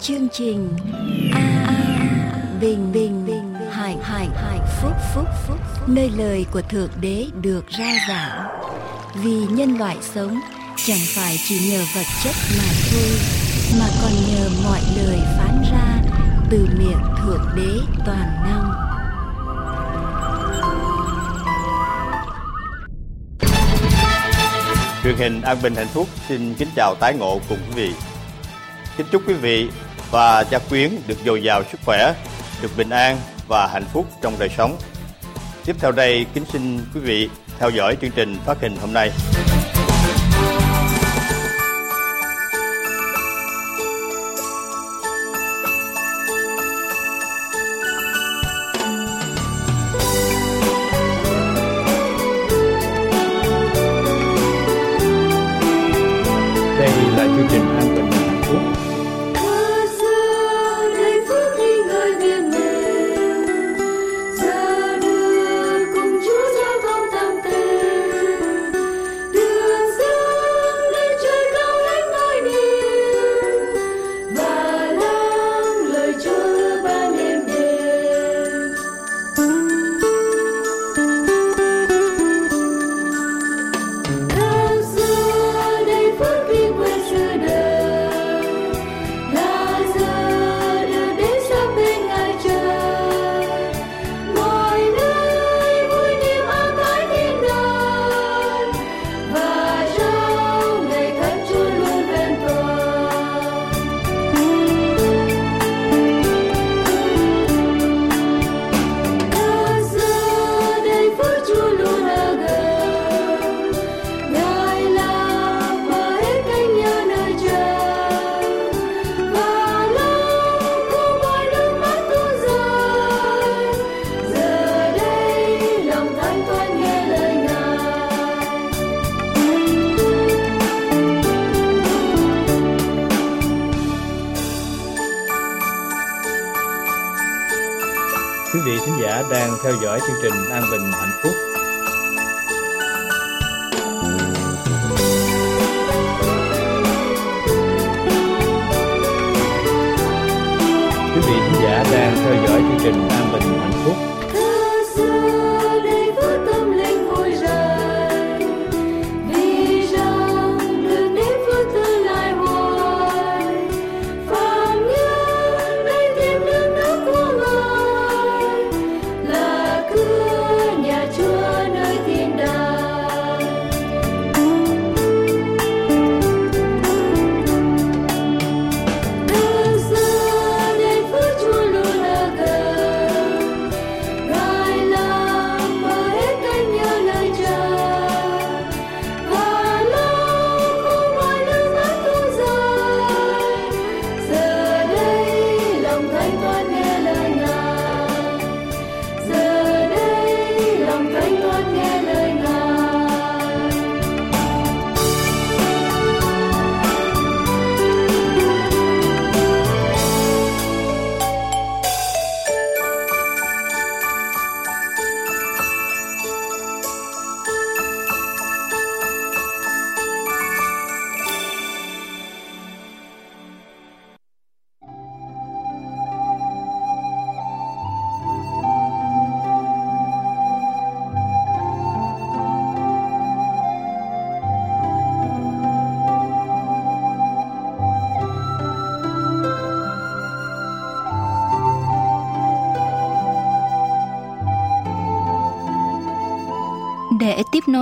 chương trình a a bình bình bình hải hải hạnh phúc phúc phúc. Nơi lời của thượng đế được ra giảng. Vì nhân loại sống, chẳng phải chỉ nhờ vật chất mà thôi, mà còn nhờ mọi lời phán ra từ miệng thượng đế toàn năng. Truyền hình an bình hạnh phúc xin kính chào tái ngộ cùng quý vị. Kính chúc quý vị và gia quyến được dồi dào sức khỏe, được bình an và hạnh phúc trong đời sống. Tiếp theo đây, kính xin quý vị theo dõi chương trình phát hình hôm nay.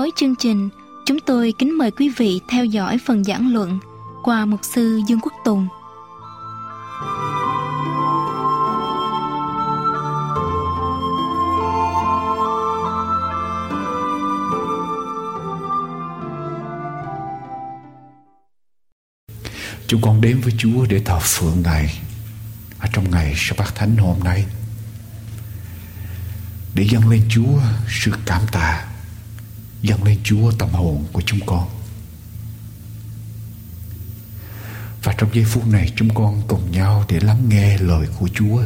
Cuối chương trình, chúng tôi kính mời quý vị theo dõi phần giảng luận qua mục sư Dương Quốc Tùng. Chúng con đến với Chúa để thờ phượng Ngài ở trong ngày Sa-bát Thánh hôm nay để dâng lên Chúa sự cảm tạ dâng lên Chúa tâm hồn của chúng con. Và trong giây phút này, chúng con cùng nhau để lắng nghe lời của Chúa,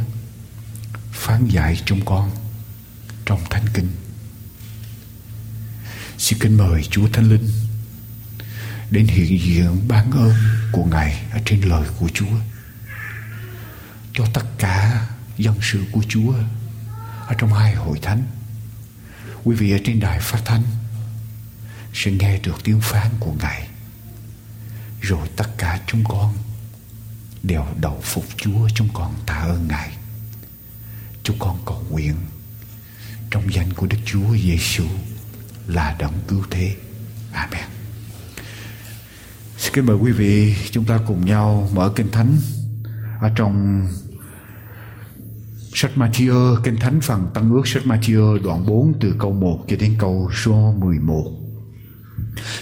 phán dạy chúng con trong thánh kinh. Xin kính mời Chúa Thánh Linh đến hiện diện ban ơn của Ngài ở trên lời của Chúa. Cho tất cả dân sự của Chúa ở trong hai hội thánh. Quý vị ở trên đài phát thanh sẽ nghe được tiếng phán của Ngài. Rồi tất cả chúng con đều đầu phục Chúa, chúng con tạ ơn Ngài. Chúng con cầu nguyện trong danh của Đức Chúa Giêsu là đấng cứu thế. Amen. Xin kính mời quý vị chúng ta cùng nhau mở kinh thánh ở trong sách Matthew kinh thánh phần tăng ước sách Matthew đoạn 4 từ câu 1 cho đến câu số 11.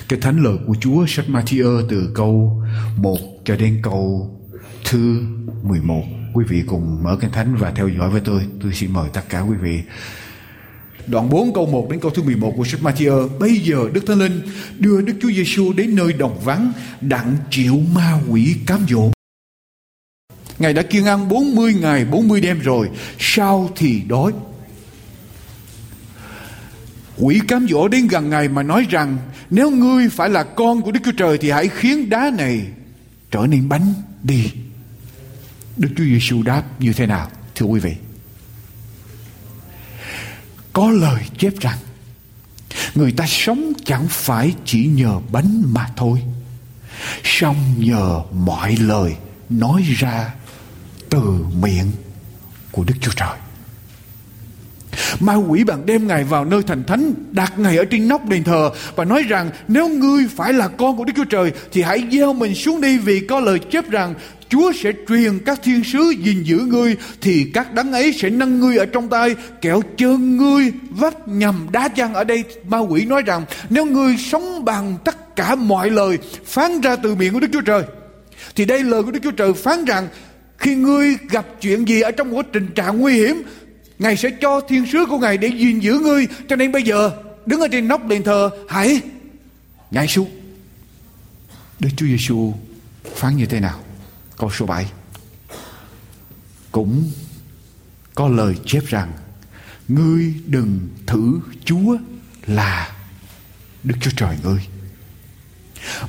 Cái thánh lời của Chúa sách Matthew từ câu 1 cho đến câu thứ 11. Quý vị cùng mở kinh thánh và theo dõi với tôi. Tôi xin mời tất cả quý vị Đoạn 4 câu 1 đến câu thứ 11 của sách Matthew. Bây giờ Đức Thánh Linh đưa Đức Chúa Giêsu đến nơi đồng vắng, đặng chịu ma quỷ cám dỗ. Ngài đã kiêng ăn 40 ngày 40 đêm rồi Sao thì đói Quỷ cám dỗ đến gần Ngài mà nói rằng, Nếu ngươi phải là con của Đức Chúa Trời Thì hãy khiến đá này trở nên bánh đi. Đức Chúa Giêsu đáp như thế nào, Thưa quý vị? Có lời chép rằng, Người ta sống chẳng phải chỉ nhờ bánh mà thôi. Song nhờ mọi lời nói ra từ miệng của Đức Chúa Trời. Ma quỷ bạn đem Ngài vào nơi thành thánh, Đặt Ngài ở trên nóc đền thờ Và nói rằng, nếu ngươi phải là con của Đức Chúa Trời, Thì hãy gieo mình xuống đi Vì có lời chép rằng, Chúa sẽ truyền các thiên sứ gìn giữ ngươi, Thì các đấng ấy sẽ nâng ngươi ở trong tay Kẹo chân ngươi vấp nhầm đá chăng Ở đây. Ma quỷ nói rằng, Nếu ngươi sống bằng tất cả mọi lời Phán ra từ miệng của Đức Chúa Trời, Thì đây lời của Đức Chúa Trời phán rằng, khi ngươi gặp chuyện gì ở trong một tình trạng nguy hiểm Ngài sẽ cho thiên sứ của Ngài để gìn giữ ngươi. Cho nên bây giờ, đứng ở trên nóc đền thờ, Hãy nhảy xuống. Đức Chúa Giêsu phán như thế nào? Câu số 7 Cũng có lời chép rằng, Ngươi đừng thử Chúa là Đức Chúa Trời ngươi.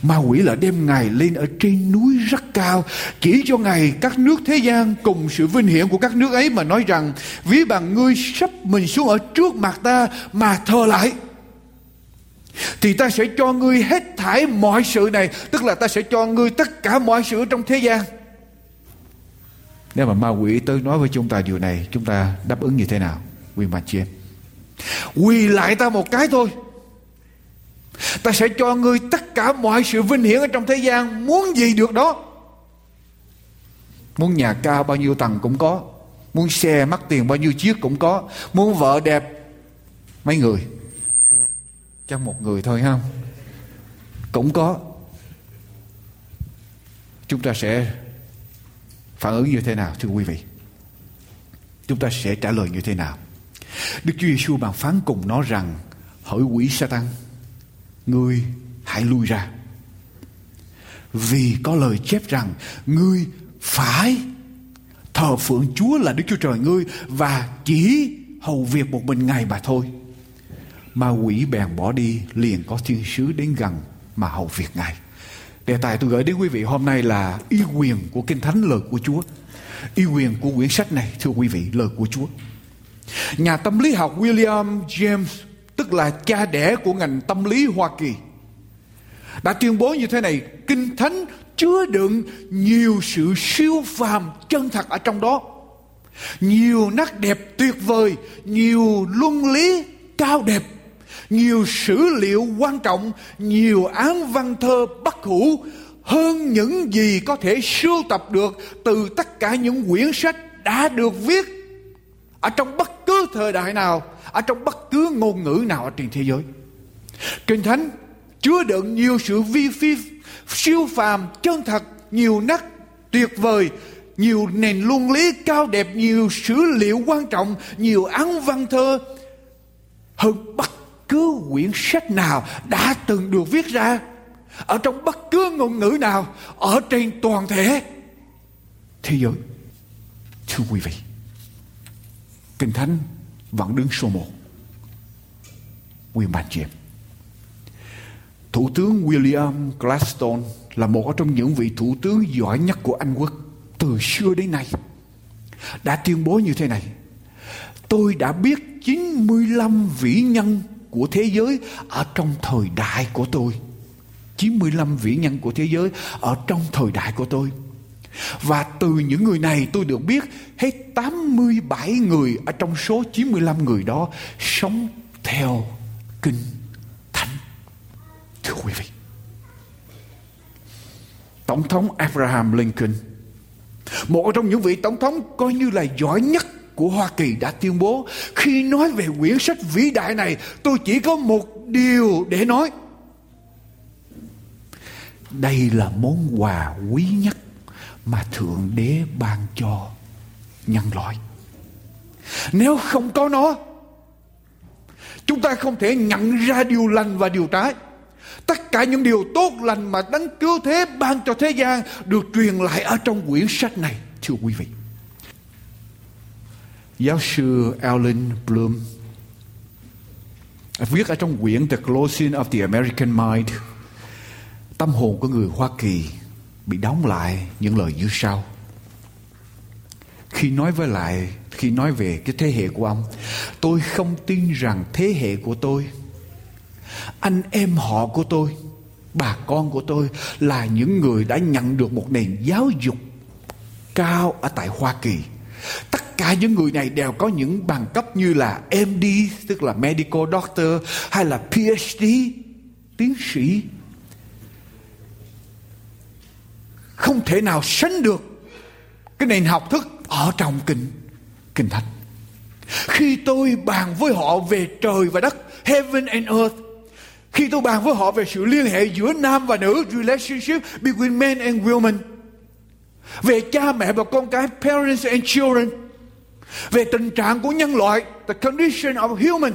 Ma quỷ là đem Ngài lên ở trên núi rất cao, Chỉ cho Ngài các nước thế gian Cùng sự vinh hiển của các nước ấy mà nói rằng, Ví bằng ngươi sắp mình xuống ở trước mặt ta Mà thờ lại. Thì ta sẽ cho ngươi hết thải mọi sự này, Tức là ta sẽ cho ngươi tất cả mọi sự trong thế gian. Nếu mà ma quỷ tới nói với chúng ta điều này, Chúng ta đáp ứng như thế nào? Quý bà chị em Quỳ lại ta một cái thôi. Ta sẽ cho ngươi tất cả mọi sự vinh hiển ở trong thế gian. Muốn gì được đó? Muốn nhà cao bao nhiêu tầng cũng có. Muốn xe mắc tiền bao nhiêu chiếc cũng có. Muốn vợ đẹp Mấy người? Chắc một người thôi không Cũng có. Chúng ta sẽ Phản ứng như thế nào, thưa quý vị? Chúng ta sẽ trả lời như thế nào? Đức Chúa Giêsu bàn phán cùng nó rằng, Hỡi quỷ sa tăng ngươi hãy lui ra vì có lời chép rằng ngươi phải thờ phượng Chúa là Đức Chúa Trời ngươi và chỉ hầu việc một mình Ngài mà thôi. Ma quỷ bèn bỏ đi, liền có thiên sứ đến gần mà hầu việc Ngài. Đề tài tôi gửi đến quý vị hôm nay là y quyền của Kinh Thánh lời của Chúa. Y quyền của quyển sách này, thưa quý vị, lời của Chúa. Nhà tâm lý học William James tức là cha đẻ của ngành tâm lý Hoa Kỳ. Đã tuyên bố như thế này, kinh thánh chứa đựng nhiều sự siêu phàm chân thật ở trong đó. Nhiều nét đẹp tuyệt vời, nhiều luân lý cao đẹp, nhiều sử liệu quan trọng, nhiều án văn thơ bất hủ, hơn những gì có thể sưu tập được từ tất cả những quyển sách đã được viết ở trong bất cứ thời đại nào, ở trong bất cứ ngôn ngữ nào ở trên thế giới. Kinh Thánh chứa đựng nhiều sự vi phi, siêu phàm, chân thật, nhiều nét tuyệt vời, nhiều nền luân lý cao đẹp, nhiều sử liệu quan trọng, nhiều án văn thơ hơn bất cứ quyển sách nào đã từng được viết ra ở trong bất cứ ngôn ngữ nào, ở trên toàn thể thế giới thưa quý vị kinh thánh vẫn đứng số một. Nguyên bản chuyện Thủ tướng William Gladstone là một trong những vị thủ tướng giỏi nhất của Anh quốc từ xưa đến nay. đã tuyên bố như thế này. Tôi đã biết 95 vĩ nhân của thế giới ở trong thời đại của tôi. 95 vĩ nhân của thế giới ở trong thời đại của tôi. Và từ những người này tôi được biết, hết 87 người ở trong số 95 người đó sống theo kinh thánh. Thưa quý vị. Tổng thống Abraham Lincoln, một trong những vị tổng thống coi như là giỏi nhất của Hoa Kỳ đã tuyên bố, khi nói về quyển sách vĩ đại này, tôi chỉ có một điều để nói đây là món quà quý nhất mà thượng đế ban cho nhân loại. Nếu không có nó, chúng ta không thể nhận ra điều lành và điều trái. Tất cả những điều tốt lành mà đấng cứu thế ban cho thế gian được truyền lại ở trong quyển sách này, thưa quý vị. Giáo sư Alan Bloom viết ở trong quyển The Closing of the American Mind, tâm hồn của người Hoa Kỳ bị đóng lại những lời như sau. Khi nói với lại, khi nói về cái thế hệ của ông, tôi không tin rằng thế hệ của tôi, anh em họ của tôi, bà con của tôi là những người đã nhận được một nền giáo dục cao ở tại Hoa Kỳ. Tất cả những người này đều có những bằng cấp như là MD tức là medical doctor, hay là PhD tiến sĩ. Không thể nào sánh được cái nền học thức ở trong kinh kinh thánh. Khi tôi bàn với họ về trời và đất, heaven and earth, khi tôi bàn với họ về sự liên hệ giữa nam và nữ, relationship between men and women, về cha mẹ và con cái, parents and children, về tình trạng của nhân loại, the condition of human,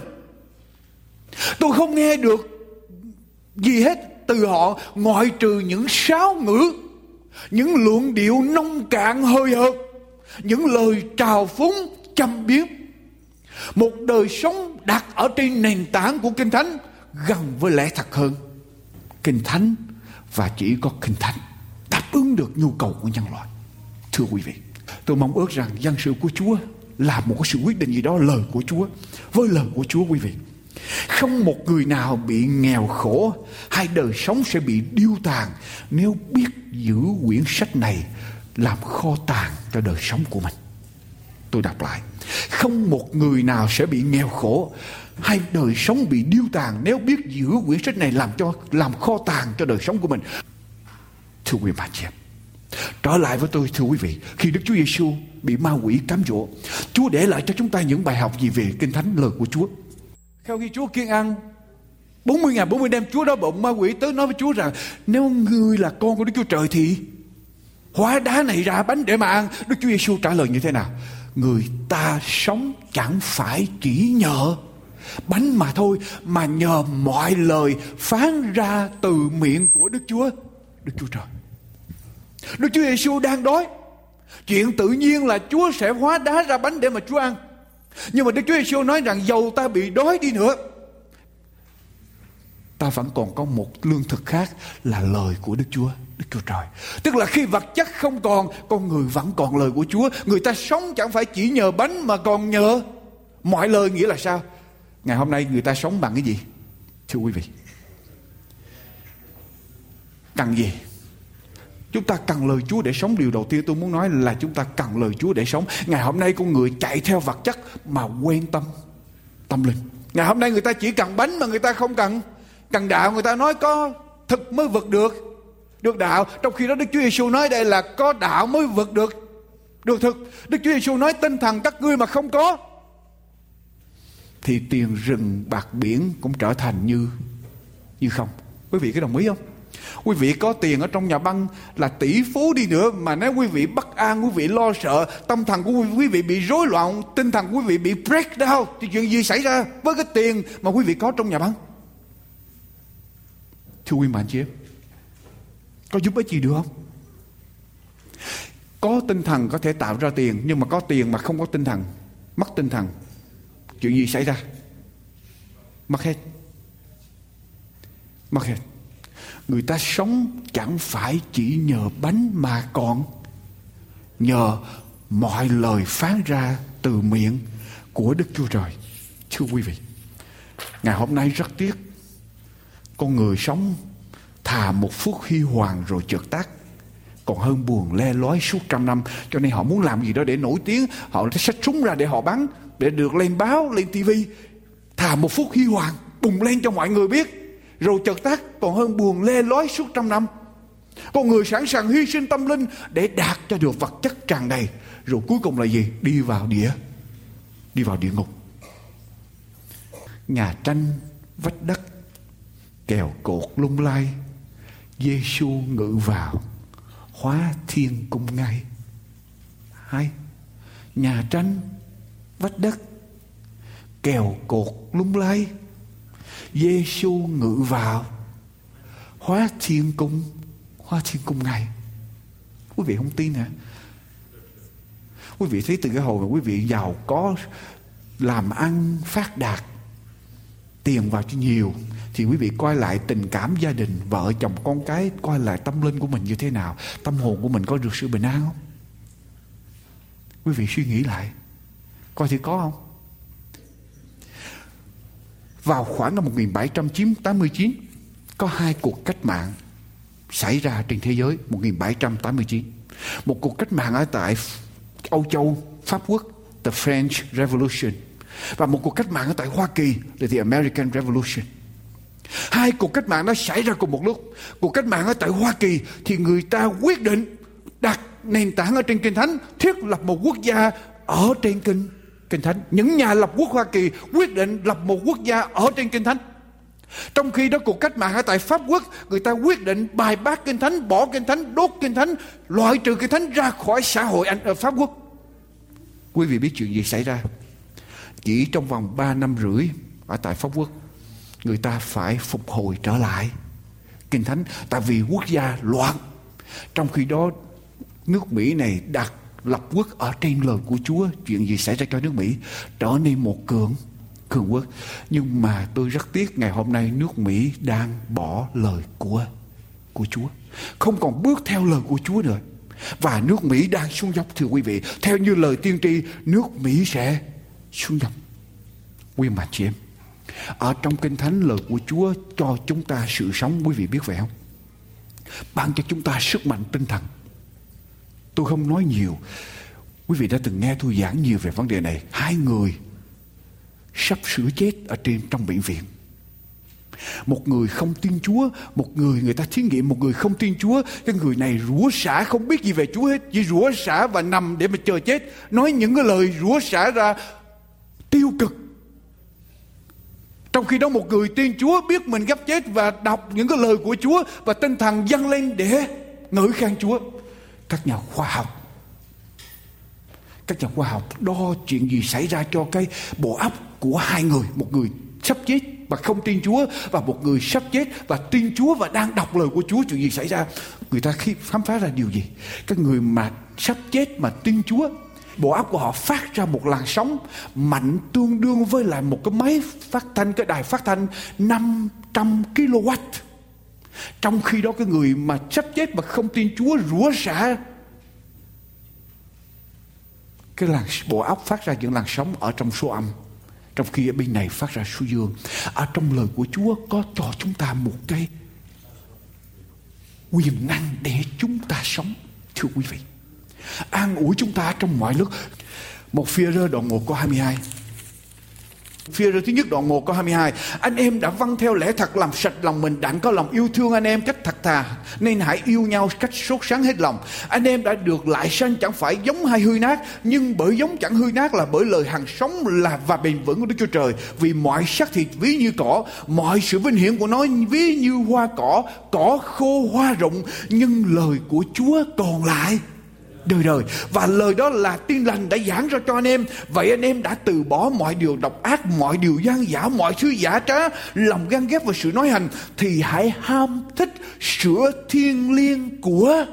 tôi không nghe được gì hết từ họ, ngoại trừ những sáo ngữ những luận điệu nông cạn hơi hợt, những lời trào phúng châm biếm. Một đời sống đặt ở trên nền tảng của kinh thánh gần với lẽ thật hơn. Kinh thánh và chỉ có kinh thánh đáp ứng được nhu cầu của nhân loại. Thưa quý vị, tôi mong ước rằng dân sự của chúa là một sự quyết định gì đó, lời của chúa. Với lời của chúa, quý vị không một người nào bị nghèo khổ. Hay đời sống sẽ bị điêu tàn. Nếu biết giữ quyển sách này, làm kho tàng cho đời sống của mình. Tôi đọc lại. Không một người nào sẽ bị nghèo khổ. Hay đời sống bị điêu tàn. Nếu biết giữ quyển sách này làm cho, làm kho tàng cho đời sống của mình. Thưa quý bà chị em, trở lại với tôi, thưa quý vị. Khi Đức Chúa Giêsu bị ma quỷ cám dỗ, Chúa để lại cho chúng ta những bài học gì về kinh thánh, lời của Chúa? Sau khi Chúa kiên ăn 40 ngày 40 đêm Chúa đói bụng, ma quỷ tới nói với Chúa rằng, nếu ngươi là con của Đức Chúa Trời thì hóa đá này ra bánh để mà ăn. Đức Chúa Giêsu trả lời như thế nào? Người ta sống chẳng phải chỉ nhờ bánh mà thôi, mà nhờ mọi lời phán ra từ miệng của Đức Chúa Đức Chúa Trời. Đức Chúa Giêsu đang đói. Chuyện tự nhiên là Chúa sẽ hóa đá ra bánh để mà Chúa ăn nhưng mà Đức Chúa Giêsu nói rằng dầu ta bị đói đi nữa ta vẫn còn có một lương thực khác là lời của Đức Chúa, Đức Chúa Trời. Tức là khi vật chất không còn, con người vẫn còn lời của Chúa. Người ta sống chẳng phải chỉ nhờ bánh mà còn nhờ mọi lời nghĩa là sao? Ngày hôm nay người ta sống bằng cái gì? Thưa quý vị. Cần gì? Chúng ta cần lời Chúa để sống. Điều đầu tiên tôi muốn nói là chúng ta cần lời Chúa để sống. Ngày hôm nay con người chạy theo vật chất Mà quên tâm Tâm linh. Ngày hôm nay người ta chỉ cần bánh mà người ta không cần. Cần đạo người ta nói có thực mới vượt được. Được đạo. Trong khi đó Đức Chúa Giêsu nói đây là có đạo mới vượt được. Được thực. Đức Chúa Giêsu nói tinh thần các ngươi mà không có, Thì tiền rừng bạc biển cũng trở thành như Như không. Quý vị có đồng ý không? Quý vị có tiền ở trong nhà băng là tỷ phú đi nữa mà nếu quý vị bất an, quý vị lo sợ, tâm thần của quý vị bị rối loạn, tinh thần của quý vị bị break down thì chuyện gì xảy ra với cái tiền mà quý vị có trong nhà băng? Thưa quý bạn chị em, có giúp ích gì được không? Có tinh thần có thể tạo ra tiền nhưng mà có tiền mà không có tinh thần, mất tinh thần, chuyện gì xảy ra? Mất hết. Mất hết người ta sống chẳng phải chỉ nhờ bánh mà còn. Nhờ mọi lời phán ra từ miệng của Đức Chúa Trời. Thưa quý vị, ngày hôm nay rất tiếc. Con người sống thà một phút huy hoàng rồi chợt tắt còn hơn buồn le lói suốt trăm năm. Cho nên họ muốn làm gì đó để nổi tiếng họ sẽ xách súng ra để họ bắn để được lên báo lên tivi thà một phút huy hoàng bùng lên cho mọi người biết rồi chợt tắt còn hơn buồn lê lói suốt trăm năm. Con người sẵn sàng hy sinh tâm linh để đạt cho được vật chất tràn đầy. Rồi cuối cùng là gì? Đi vào địa. Đi vào địa ngục. Nhà tranh, vách đất, kèo cột lung lay Giêsu ngự vào, hóa thiên cung ngay. Hai, nhà tranh, vách đất, kèo cột lung lay Giêsu ngự vào. Hóa thiên cung, hóa thiên cung ngày. quý vị không tin hả? Quý vị thấy từ cái hồi mà quý vị giàu có, làm ăn, phát đạt, tiền vào cho nhiều, thì quý vị coi lại tình cảm gia đình, vợ chồng con cái, coi lại tâm linh của mình như thế nào, tâm hồn của mình có được sự bình an không? Quý vị suy nghĩ lại, coi thì có không? Vào khoảng năm 1789 có hai cuộc cách mạng xảy ra trên thế giới 1789 một cuộc cách mạng ở tại Âu Châu Pháp Quốc The French Revolution. Và một cuộc cách mạng ở tại Hoa Kỳ là The American Revolution. Hai cuộc cách mạng nó xảy ra cùng một lúc. Cuộc cách mạng ở tại Hoa Kỳ thì người ta quyết định đặt nền tảng ở trên kinh thánh, thiết lập một quốc gia ở trên kinh kinh thánh. Những nhà lập quốc Hoa Kỳ quyết định lập một quốc gia ở trên kinh thánh. Trong khi đó cuộc cách mạng ở tại Pháp Quốc Người ta quyết định bài bác kinh thánh Bỏ kinh thánh, đốt kinh thánh Loại trừ kinh thánh ra khỏi xã hội Anh ở Pháp Quốc Quý vị biết chuyện gì xảy ra Chỉ trong vòng 3 năm rưỡi Ở tại Pháp Quốc người ta phải phục hồi trở lại kinh thánh tại vì quốc gia loạn trong khi đó nước mỹ này đặt lập quốc ở trên lời của chúa, chuyện gì xảy ra cho nước mỹ, trở nên một cường cường quốc. Nhưng mà tôi rất tiếc ngày hôm nay nước mỹ đang bỏ lời của của chúa. Không còn bước theo lời của chúa nữa. Và nước mỹ đang xuống dốc, thưa quý vị. Theo như lời tiên tri, nước mỹ sẽ xuống dốc. Quý mà chị em, ở trong kinh thánh, lời của Chúa cho chúng ta sự sống, quý vị biết vậy không? Ban cho chúng ta sức mạnh tinh thần. Tôi không nói nhiều. Quý vị đã từng nghe tôi giảng nhiều về vấn đề này. Hai người sắp sửa chết ở trên trong bệnh viện. Một người không tin Chúa, một người người ta thí nghiệm, một người không tin Chúa. Cái người này rủa xả không biết gì về Chúa hết. Chỉ rủa xả và nằm để mà chờ chết. Nói những cái lời rủa xả ra tiêu cực trong khi đó một người tin Chúa biết mình gấp chết và đọc những cái lời của Chúa và tinh thần dâng lên để ngợi khen Chúa. Các nhà khoa học. Các nhà khoa học đo chuyện gì xảy ra cho cái bộ óc của hai người, một người sắp chết và không tin Chúa và một người sắp chết và tin Chúa và đang đọc lời của Chúa chuyện gì xảy ra. Người ta khi khám phá ra điều gì? Cái người mà sắp chết mà tin Chúa bộ óc của họ phát ra một làn sóng mạnh tương đương với lại một cái máy phát thanh cái đài phát thanh 500 kW trong khi đó cái người mà sắp chết mà không tin Chúa rủa xả cái làn bộ óc phát ra những làn sóng ở trong số âm, trong khi ở bên này phát ra số dương ở trong lời của Chúa có cho chúng ta một cái quyền năng để chúng ta sống, thưa quý vị an ủi chúng ta trong mọi lúc. Một phía rơ đoạn 1 có 22. Phía thứ nhất đoạn 1 câu 22 Anh em đã vâng theo lẽ thật, làm sạch lòng mình Đặng có lòng yêu thương anh em cách thật thà, Nên hãy yêu nhau cách sốt sáng hết lòng. Anh em đã được lại sanh chẳng phải giống hay hư nát, Nhưng bởi giống chẳng hư nát là bởi lời hàng sống là và bền vững của Đức Chúa Trời. Vì mọi xác thịt ví như cỏ, Mọi sự vinh hiển của nó ví như hoa cỏ Cỏ khô hoa rụng, Nhưng lời của Chúa còn lại đời đời. Và lời đó là tin lành đã giảng ra cho anh em. Vậy anh em đã từ bỏ mọi điều độc ác, mọi điều gian giả mọi thứ giả trá, lòng gan ghét và sự nói hành, thì hãy ham thích sữa thiên liêng của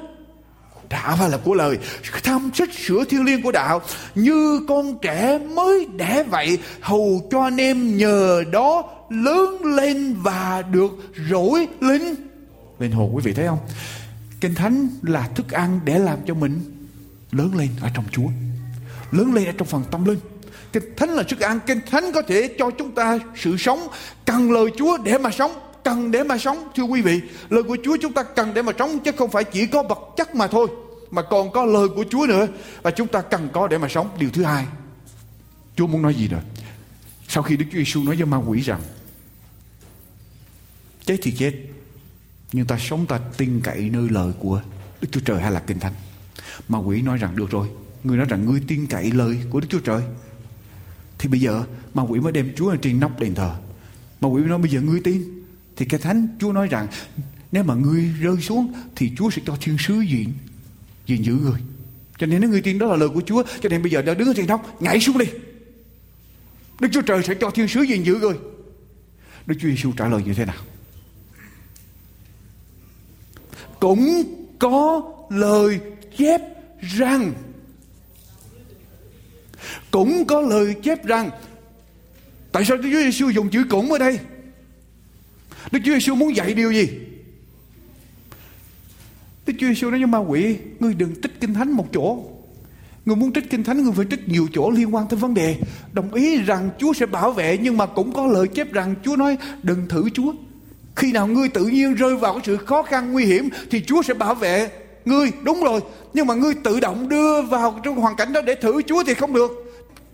đạo. Và là của lời, tham thích sữa thiên liêng của đạo. Như con trẻ mới đẻ vậy, hầu cho anh em nhờ đó lớn lên và được rỗi linh linh hồn quý vị thấy không? Kinh thánh là thức ăn để làm cho mình lớn lên ở trong Chúa. lớn lên ở trong phần tâm linh. Kinh thánh là sức ăn kinh thánh có thể cho chúng ta sự sống cần lời chúa để mà sống, cần để mà sống. Thưa quý vị, lời của chúa chúng ta cần để mà sống, chứ không phải chỉ có vật chất mà thôi, mà còn có lời của chúa nữa. Và chúng ta cần có để mà sống. Điều thứ hai, chúa muốn nói gì rồi? Sau khi đức chúa giêsu nói với ma quỷ rằng, chết thì chết, nhưng ta sống ta tin cậy nơi lời của đức chúa trời hay là kinh thánh mà quỷ nói rằng, được rồi người nói rằng ngươi tin cậy lời của đức chúa trời. Thì bây giờ, ma quỷ mới đem chúa lên trên nóc đền thờ. Ma quỷ nói, bây giờ ngươi tin. Thì cái thánh chúa nói rằng, nếu mà ngươi rơi xuống, thì chúa sẽ cho thiên sứ diện gìn giữ người cho nên nếu ngươi tin đó là lời của chúa, cho nên bây giờ đã đứng ở trên nóc, nhảy xuống đi. Đức chúa trời sẽ cho thiên sứ gìn giữ người đức chúa giêsu trả lời như thế nào? Cũng có lời chép rằng cũng có lời chép rằng tại sao Đức Chúa Giêsu dùng chữ cũng ở đây? Đức Chúa Giêsu muốn dạy điều gì? Đức Chúa Giêsu nói với ma quỷ, Ngươi đừng trích kinh thánh một chỗ. Ngươi muốn trích kinh thánh, Ngươi phải trích nhiều chỗ liên quan tới vấn đề. Đồng ý rằng Chúa sẽ bảo vệ, Nhưng mà cũng có lời chép rằng Chúa nói, đừng thử Chúa. Khi nào ngươi tự nhiên rơi vào cái sự khó khăn, nguy hiểm, Thì Chúa sẽ bảo vệ ngươi Đúng rồi Nhưng mà ngươi tự động đưa vào trong hoàn cảnh đó để thử Chúa thì không được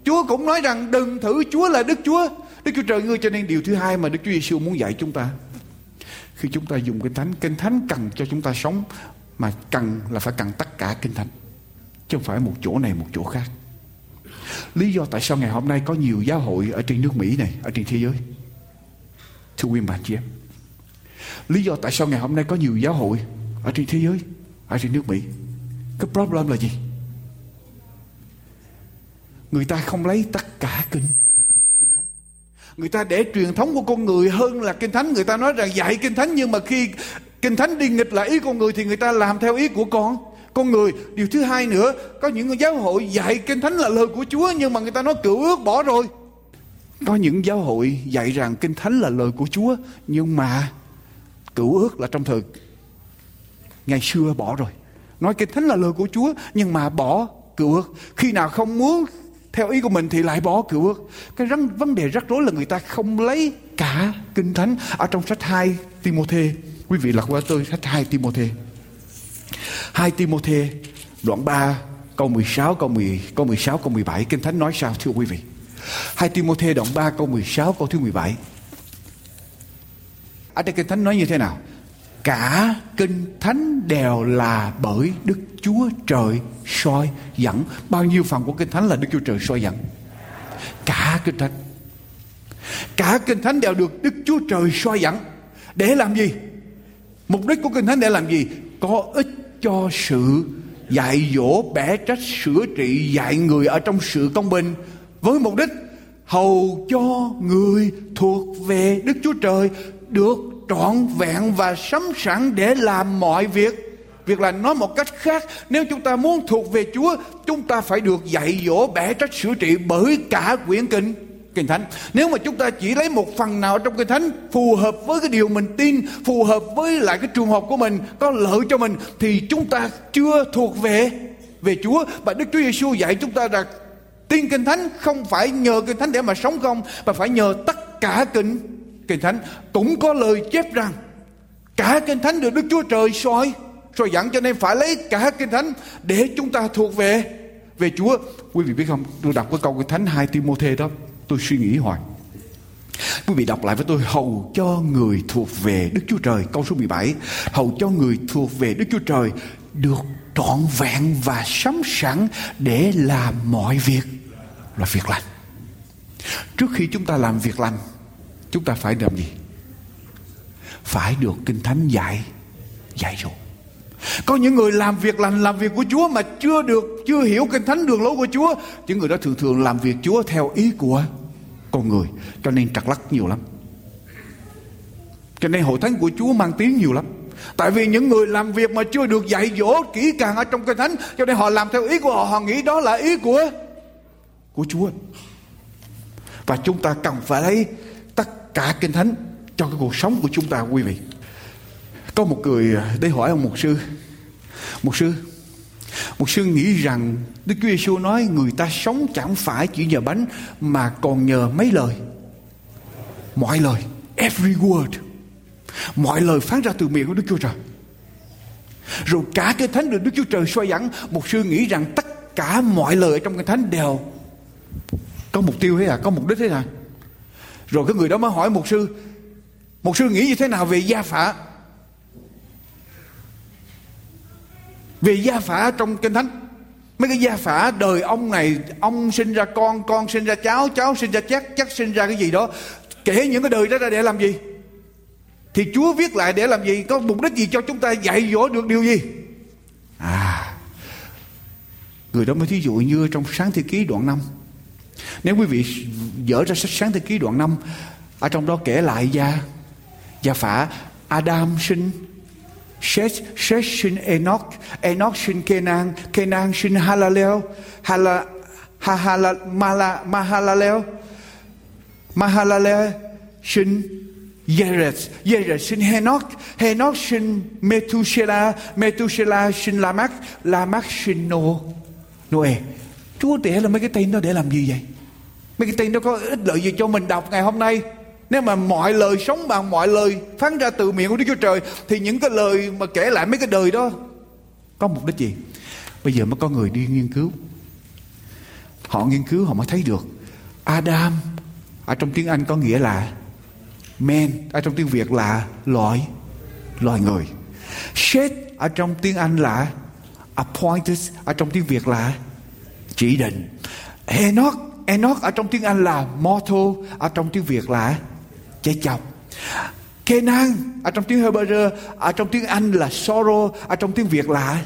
Chúa cũng nói rằng đừng thử Chúa là Đức Chúa. Đức Chúa Trời ngươi cho nên điều thứ hai mà Đức Chúa Giêsu muốn dạy chúng ta. Khi chúng ta dùng Kinh Thánh, Kinh Thánh cần cho chúng ta sống mà cần là phải cần tất cả Kinh Thánh. Chứ không phải một chỗ này một chỗ khác. Lý do tại sao ngày hôm nay có nhiều giáo hội ở trên nước Mỹ này, ở trên thế giới. Thưa quý bạn chị em. Lý do tại sao ngày hôm nay có nhiều giáo hội ở trên thế giới, ở trên nước Mỹ. Cái problem là gì? người ta không lấy tất cả kinh. Kinh thánh. Người ta để truyền thống của con người hơn là kinh thánh. Người ta nói rằng dạy kinh thánh, nhưng mà khi kinh thánh đi nghịch lại ý con người thì người ta làm theo ý của con. Con người, điều thứ hai nữa, có những giáo hội dạy kinh thánh là lời của chúa, nhưng mà người ta nói cựu ước bỏ rồi. Có những giáo hội dạy rằng kinh thánh là lời của chúa, nhưng mà cựu ước là trong thời ngày xưa bỏ rồi. Nói kinh thánh là lời của chúa nhưng mà bỏ cựu ước. Khi nào không muốn theo ý của mình thì lại bỏ cựu ước. Cái rắn, vấn đề rắc rối là người ta không lấy cả kinh thánh. Ở trong sách 2 Timôthê quý vị lật qua tôi sách 2 Timôthê. 2 Timôthê đoạn 3 câu 16 câu 10 câu 16 câu 17 kinh thánh nói sao thưa quý vị? 2 Timôthê đoạn 3 câu 16 câu thứ 17 ở đây kinh thánh nói như thế nào? Cả kinh thánh đều là bởi Đức Chúa Trời soi dẫn. Bao nhiêu phần của kinh thánh là Đức Chúa Trời soi dẫn? Cả kinh thánh. Cả kinh thánh đều được Đức Chúa Trời soi dẫn. Để làm gì? Mục đích của kinh thánh để làm gì? Có ích cho sự dạy dỗ, bẻ trách, sửa trị, dạy người ở trong sự công bình. Với mục đích hầu cho người thuộc về Đức Chúa Trời được trọn vẹn và sắm sẵn để làm mọi việc. Việc là nói một cách khác nếu chúng ta muốn thuộc về chúa chúng ta phải được dạy dỗ bẻ trách sửa trị bởi cả quyển kinh. Kinh thánh nếu mà chúng ta chỉ lấy một phần nào trong kinh thánh phù hợp với cái điều mình tin phù hợp với lại cái trường hợp của mình có lợi cho mình thì chúng ta chưa thuộc về về chúa. Và đức chúa giêsu dạy chúng ta rằng, tin kinh thánh không phải nhờ kinh thánh để mà sống không mà phải nhờ tất cả kinh kinh thánh cũng có lời chép rằng, cả kinh thánh được đức chúa trời soi soi dẫn cho nên phải lấy cả kinh thánh để chúng ta thuộc về về chúa. Quý vị biết không? Tôi đọc cái câu kinh thánh hai Timôthê đó, tôi suy nghĩ hoài. Quý vị đọc lại với tôi, Hầu cho người thuộc về Đức Chúa Trời. Câu số 17 Hầu cho người thuộc về Đức Chúa Trời Được trọn vẹn và sắm sẵn Để làm mọi việc. Là việc lành. Trước khi chúng ta làm việc lành chúng ta phải làm gì? Phải được kinh thánh dạy dạy dỗ có những người làm việc lành làm việc của Chúa mà chưa được, chưa hiểu kinh thánh đường lối của Chúa. Những người đó thường thường làm việc Chúa theo ý của con người, cho nên trật lắc nhiều lắm. Cho nên hội thánh của Chúa mang tiếng nhiều lắm. Tại vì những người làm việc mà chưa được dạy dỗ kỹ càng ở trong kinh thánh, Cho nên họ làm theo ý của họ Họ nghĩ đó là ý của Của Chúa. Và chúng ta cần phải lấy cả kinh thánh cho cái cuộc sống của chúng ta quý vị có một người à, đến hỏi ông mục sư mục sư một sư nghĩ rằng Đức Chúa Giêsu nói người ta sống chẳng phải chỉ nhờ bánh mà còn nhờ mấy lời. Mọi lời, every word. Mọi lời phát ra từ miệng của Đức Chúa Trời. Rồi cả cái thánh được Đức Chúa Trời soi dẫn, một sư nghĩ rằng tất cả mọi lời ở trong cái thánh đều có mục tiêu thế à, có mục đích thế nào rồi cái người đó mới hỏi một sư, một sư nghĩ như thế nào về gia phả? Về gia phả trong kinh thánh. Mấy cái gia phả đời ông này Ông sinh ra con, con sinh ra cháu Cháu sinh ra chắc, chắc sinh ra cái gì đó. Kể những cái đời đó ra để làm gì? Thì Chúa viết lại để làm gì? Có mục đích gì cho chúng ta dạy dỗ được điều gì? À Người đó mới thí dụ như trong sáng thế ký đoạn 5 Nếu quý vị dở ra sách sáng thế ký đoạn 5 Ở trong đó kể lại gia Gia phả Adam sinh Seth, Seth sinh Enoch, Enoch sinh Kenan, Kenan sinh Halalel, Hala, Hahala, Mala, Mahalalel, Mahalalel sinh Yered, Yered sinh Henoch, Henoch sinh Methuselah, Methuselah sinh Lamach, Lamach sinh Noe. Noe. Chúa để là mấy cái tên đó để làm gì vậy? Mấy cái tên nó có ích lợi gì cho mình đọc ngày hôm nay? Nếu mà mọi lời sống bằng mọi lời phán ra từ miệng của Đức Chúa Trời thì những cái lời mà kể lại mấy cái đời đó có mục đích gì? Bây giờ mới có người đi nghiên cứu. Họ nghiên cứu họ mới thấy được Adam ở trong tiếng Anh có nghĩa là man, ở trong tiếng Việt là loài loài người. Seth ở trong tiếng Anh là appointed, ở trong tiếng Việt là chỉ định. Enoch Enoch ở trong tiếng Anh là mortal, ở trong tiếng Việt là chết chồng. Kenan ở trong tiếng Hebrew, ở trong tiếng Anh là sorrow, ở trong tiếng Việt là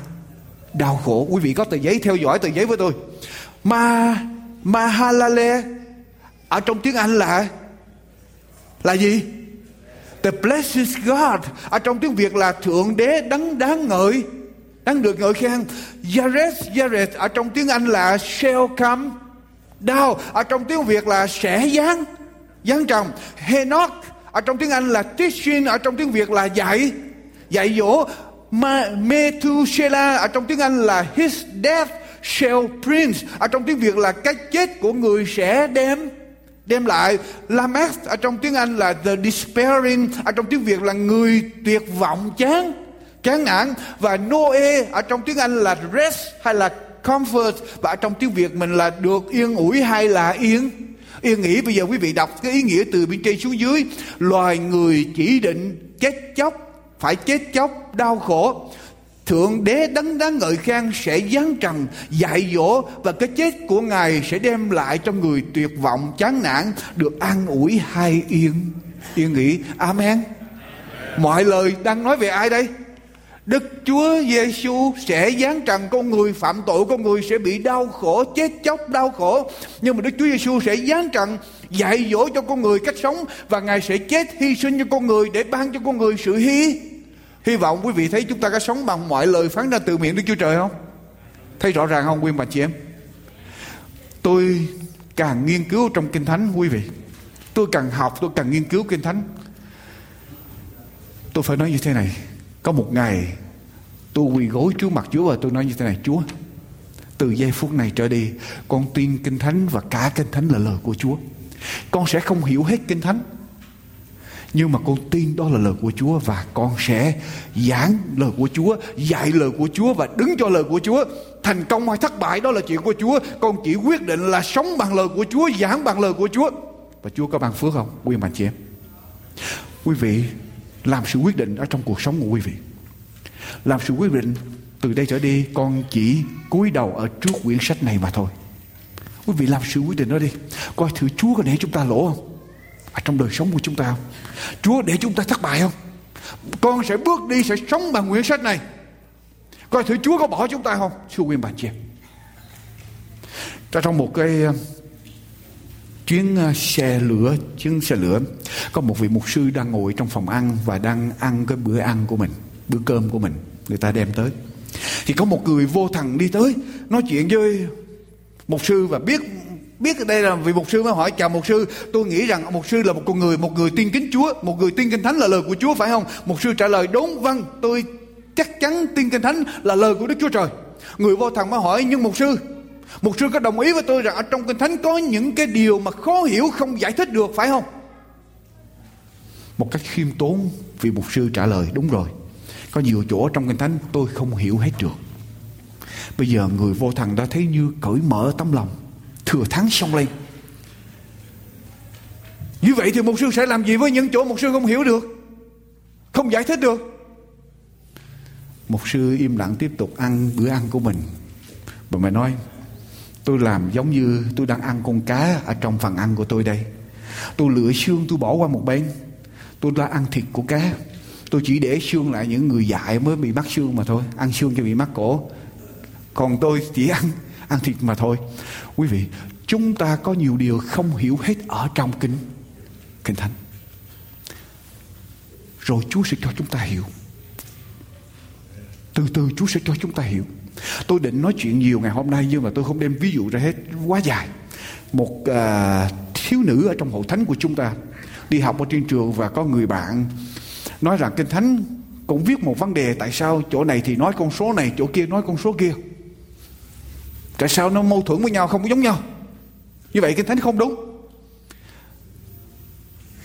đau khổ. Quý vị có tờ giấy theo dõi tờ giấy với tôi. Ma Mahalale ở trong tiếng Anh là là gì? The blessed God ở trong tiếng Việt là thượng đế đấng đáng ngợi đáng được ngợi khen. Yaret Yaret ở trong tiếng Anh là shall come đau. Ở trong tiếng Việt là sẽ giáng giáng trồng. Henoch, ở trong tiếng Anh là teaching ở trong tiếng Việt là dạy dạy dỗ. Mà Methuselah, ở trong tiếng Anh là his death shall prince. Ở trong tiếng Việt là cái chết của người sẽ đem đem lại. Lamech, ở trong tiếng Anh là the despairing. Ở trong tiếng Việt là người tuyệt vọng, chán chán nản. Và Noe, ở trong tiếng Anh là rest hay là comfort. Và ở trong tiếng Việt mình là được yên ủi hay là yên? Yên nghỉ, bây giờ quý vị đọc cái ý nghĩa từ bên trên xuống dưới. Loài người chỉ định chết chóc, phải chết chóc, đau khổ. Thượng đế đấng đáng ngợi khen sẽ giáng trần, dạy dỗ và cái chết của ngài sẽ đem lại cho người tuyệt vọng, chán nản, được an ủi hay yên. Yên nghỉ. Amen. Mọi lời đang nói về ai đây? Đức Chúa Giêsu sẽ giáng trần con người, phạm tội con người sẽ bị đau khổ, chết chóc đau khổ. Nhưng mà Đức Chúa Giêsu sẽ giáng trần, dạy dỗ cho con người cách sống và ngài sẽ chết hy sinh cho con người để ban cho con người sự hy. Hy vọng quý vị thấy chúng ta có sống bằng mọi lời phán ra từ miệng Đức Chúa Trời không? Thấy rõ ràng không, quý bà chị em? Tôi càng nghiên cứu trong kinh thánh, quý vị. Tôi càng học, tôi càng nghiên cứu kinh thánh. Tôi phải nói như thế này có một ngày tôi quỳ gối trước mặt Chúa và tôi nói như thế này Chúa từ giây phút này trở đi con tin kinh thánh và cả kinh thánh là lời của Chúa con sẽ không hiểu hết kinh thánh nhưng mà con tin đó là lời của Chúa và con sẽ giảng lời của Chúa, dạy lời của Chúa và đứng cho lời của Chúa. Thành công hay thất bại đó là chuyện của Chúa. Con chỉ quyết định là sống bằng lời của Chúa, giảng bằng lời của Chúa. Và Chúa có ban phước không? Quý mạnh chị em. Quý vị làm sự quyết định ở trong cuộc sống của quý vị. Làm sự quyết định từ đây trở đi, con chỉ cúi đầu ở trước quyển sách này mà thôi. Quý vị làm sự quyết định đó đi. Coi thử chúa có để chúng ta lỗ không? Ở trong đời sống của chúng ta không? Chúa để chúng ta thất bại không? Con sẽ bước đi, sẽ sống bằng quyển sách này. Coi thử chúa có bỏ chúng ta không? Thưa quý bạn chị em. Trong một cái chuyến ờ, xe lửa, chuyến xe lửa. Có một vị mục sư đang ngồi trong phòng ăn và đang ăn cái bữa ăn của mình, bữa cơm của mình, người ta đem tới. Thì có một người vô thần đi tới, nói chuyện với mục sư và biết biết đây là vị mục sư mới hỏi, chào mục sư, tôi nghĩ rằng mục sư là một con người, một người tin kính chúa, một người tin kinh thánh là lời của chúa, phải không? Mục sư trả lời, đúng vâng tôi chắc chắn tin kinh thánh là lời của đức chúa trời. Người vô thần mới hỏi, nhưng mục sư một sư có đồng ý với tôi rằng ở trong Kinh Thánh có những cái điều mà khó hiểu không giải thích được, phải không? Một cách khiêm tốn, vì mục sư trả lời, đúng rồi. Có nhiều chỗ trong Kinh Thánh tôi không hiểu hết được. Bây giờ người vô thần đã thấy như cởi mở tấm lòng. Thừa thắng xong lên. Như vậy thì mục sư sẽ làm gì với những chỗ mục sư không hiểu được? Không giải thích được. Mục sư im lặng tiếp tục ăn bữa ăn của mình. Và mày nói Tôi làm giống như tôi đang ăn con cá ở trong phần ăn của tôi đây. Tôi lựa xương tôi bỏ qua một bên. Tôi đã ăn thịt của cá. Tôi chỉ để xương lại những người dại mới bị mắc xương mà thôi. Ăn xương cho bị mắc cổ. Còn tôi chỉ ăn ăn thịt mà thôi. Quý vị, chúng ta có nhiều điều không hiểu hết ở trong kinh kinh thánh. Rồi Chúa sẽ cho chúng ta hiểu. Từ từ Chúa sẽ cho chúng ta hiểu. Tôi định nói chuyện nhiều ngày hôm nay nhưng mà tôi không đem ví dụ ra hết quá dài. Một à, thiếu nữ ở trong hội thánh của chúng ta đi học ở trên trường và có người bạn nói rằng kinh thánh cũng viết một vấn đề tại sao chỗ này thì nói con số này chỗ kia nói con số kia. Tại sao nó mâu thuẫn với nhau không có giống nhau? Như vậy kinh thánh không đúng.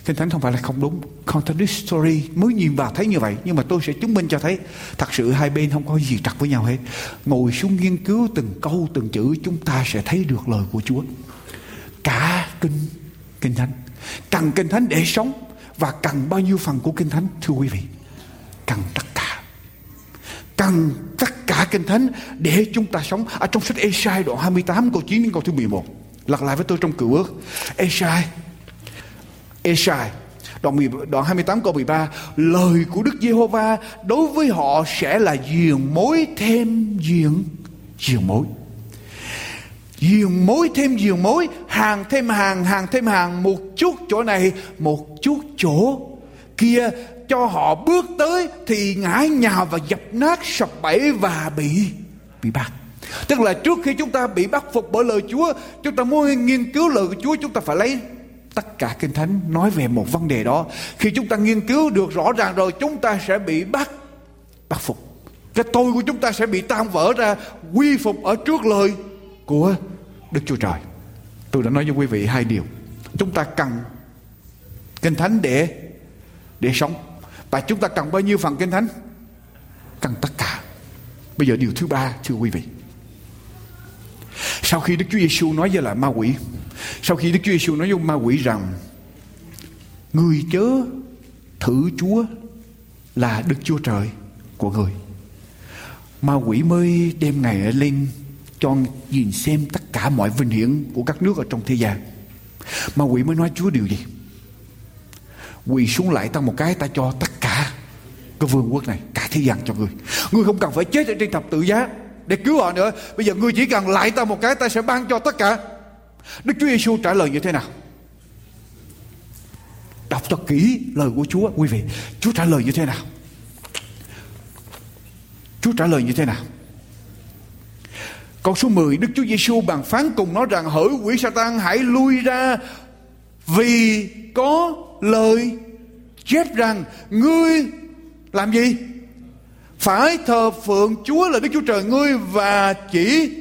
Kinh Thánh không phải là không đúng. Contradictory mới nhìn vào thấy như vậy, Nhưng mà tôi sẽ chứng minh cho thấy Thật sự hai bên không có gì trật với nhau hết. Ngồi xuống nghiên cứu từng câu, từng chữ, Chúng ta sẽ thấy được lời của Chúa. Cả kinh Kinh Thánh. Cần Kinh Thánh để sống Và cần bao nhiêu phần của Kinh Thánh, Thưa quý vị? Cần tất cả. Cần tất cả Kinh Thánh Để chúng ta sống. Ở trong sách Esai đoạn 28 câu 9 đến câu thứ 11 lặp lại với tôi trong cựu ước. Esai Esai đoạn, 10, đoạn 28 câu 13 lời của Đức Giê-hô-va đối với họ sẽ là diền mối thêm diền diền mối. Diền mối thêm diền mối hàng thêm hàng hàng thêm hàng một chút chỗ này một chút chỗ kia. Cho họ bước tới thì ngã nhào và dập nát sập bẫy và bị bị bắt. Tức là trước khi chúng ta bị bắt phục bởi lời Chúa chúng ta muốn nghiên cứu lời của Chúa chúng ta phải lấy tất cả kinh thánh nói về một vấn đề đó. Khi chúng ta nghiên cứu được rõ ràng rồi, chúng ta sẽ bị bắt bắt phục. Cái tôi của chúng ta sẽ bị tan vỡ ra, quy phục ở trước lời của đức chúa trời. Tôi đã nói với quý vị hai điều. Chúng ta cần kinh thánh để để sống. Và chúng ta cần bao nhiêu phần kinh thánh? Cần tất cả. Bây giờ điều thứ ba, thưa quý vị. Sau khi Đức Chúa Giêsu nói với lại ma quỷ sau khi Đức Chúa Giêsu nói với ma quỷ rằng, Người chớ thử Chúa là Đức Chúa Trời của người. Ma quỷ mới đem Ngài lên cho nhìn xem tất cả mọi vinh hiển của các nước ở trong thế gian. Ma quỷ mới nói, Chúa điều gì? Quỳ xuống lại ta một cái, ta cho tất cả cái vương quốc này, Cả thế gian cho người Người không cần phải chết ở trên thập tự giá Để cứu họ nữa. Bây giờ người chỉ cần lại ta một cái, ta sẽ ban cho tất cả. Đức Chúa Giêsu trả lời như thế nào? Đọc cho kỹ lời của Chúa, quý vị. Chúa trả lời như thế nào? Chúa trả lời như thế nào? Câu số 10 Đức Chúa Giêsu bàn phán cùng nói rằng, hỡi quỷ Satan, hãy lui ra vì có lời chép rằng ngươi làm gì? Phải thờ phượng Chúa là Đức Chúa Trời ngươi và chỉ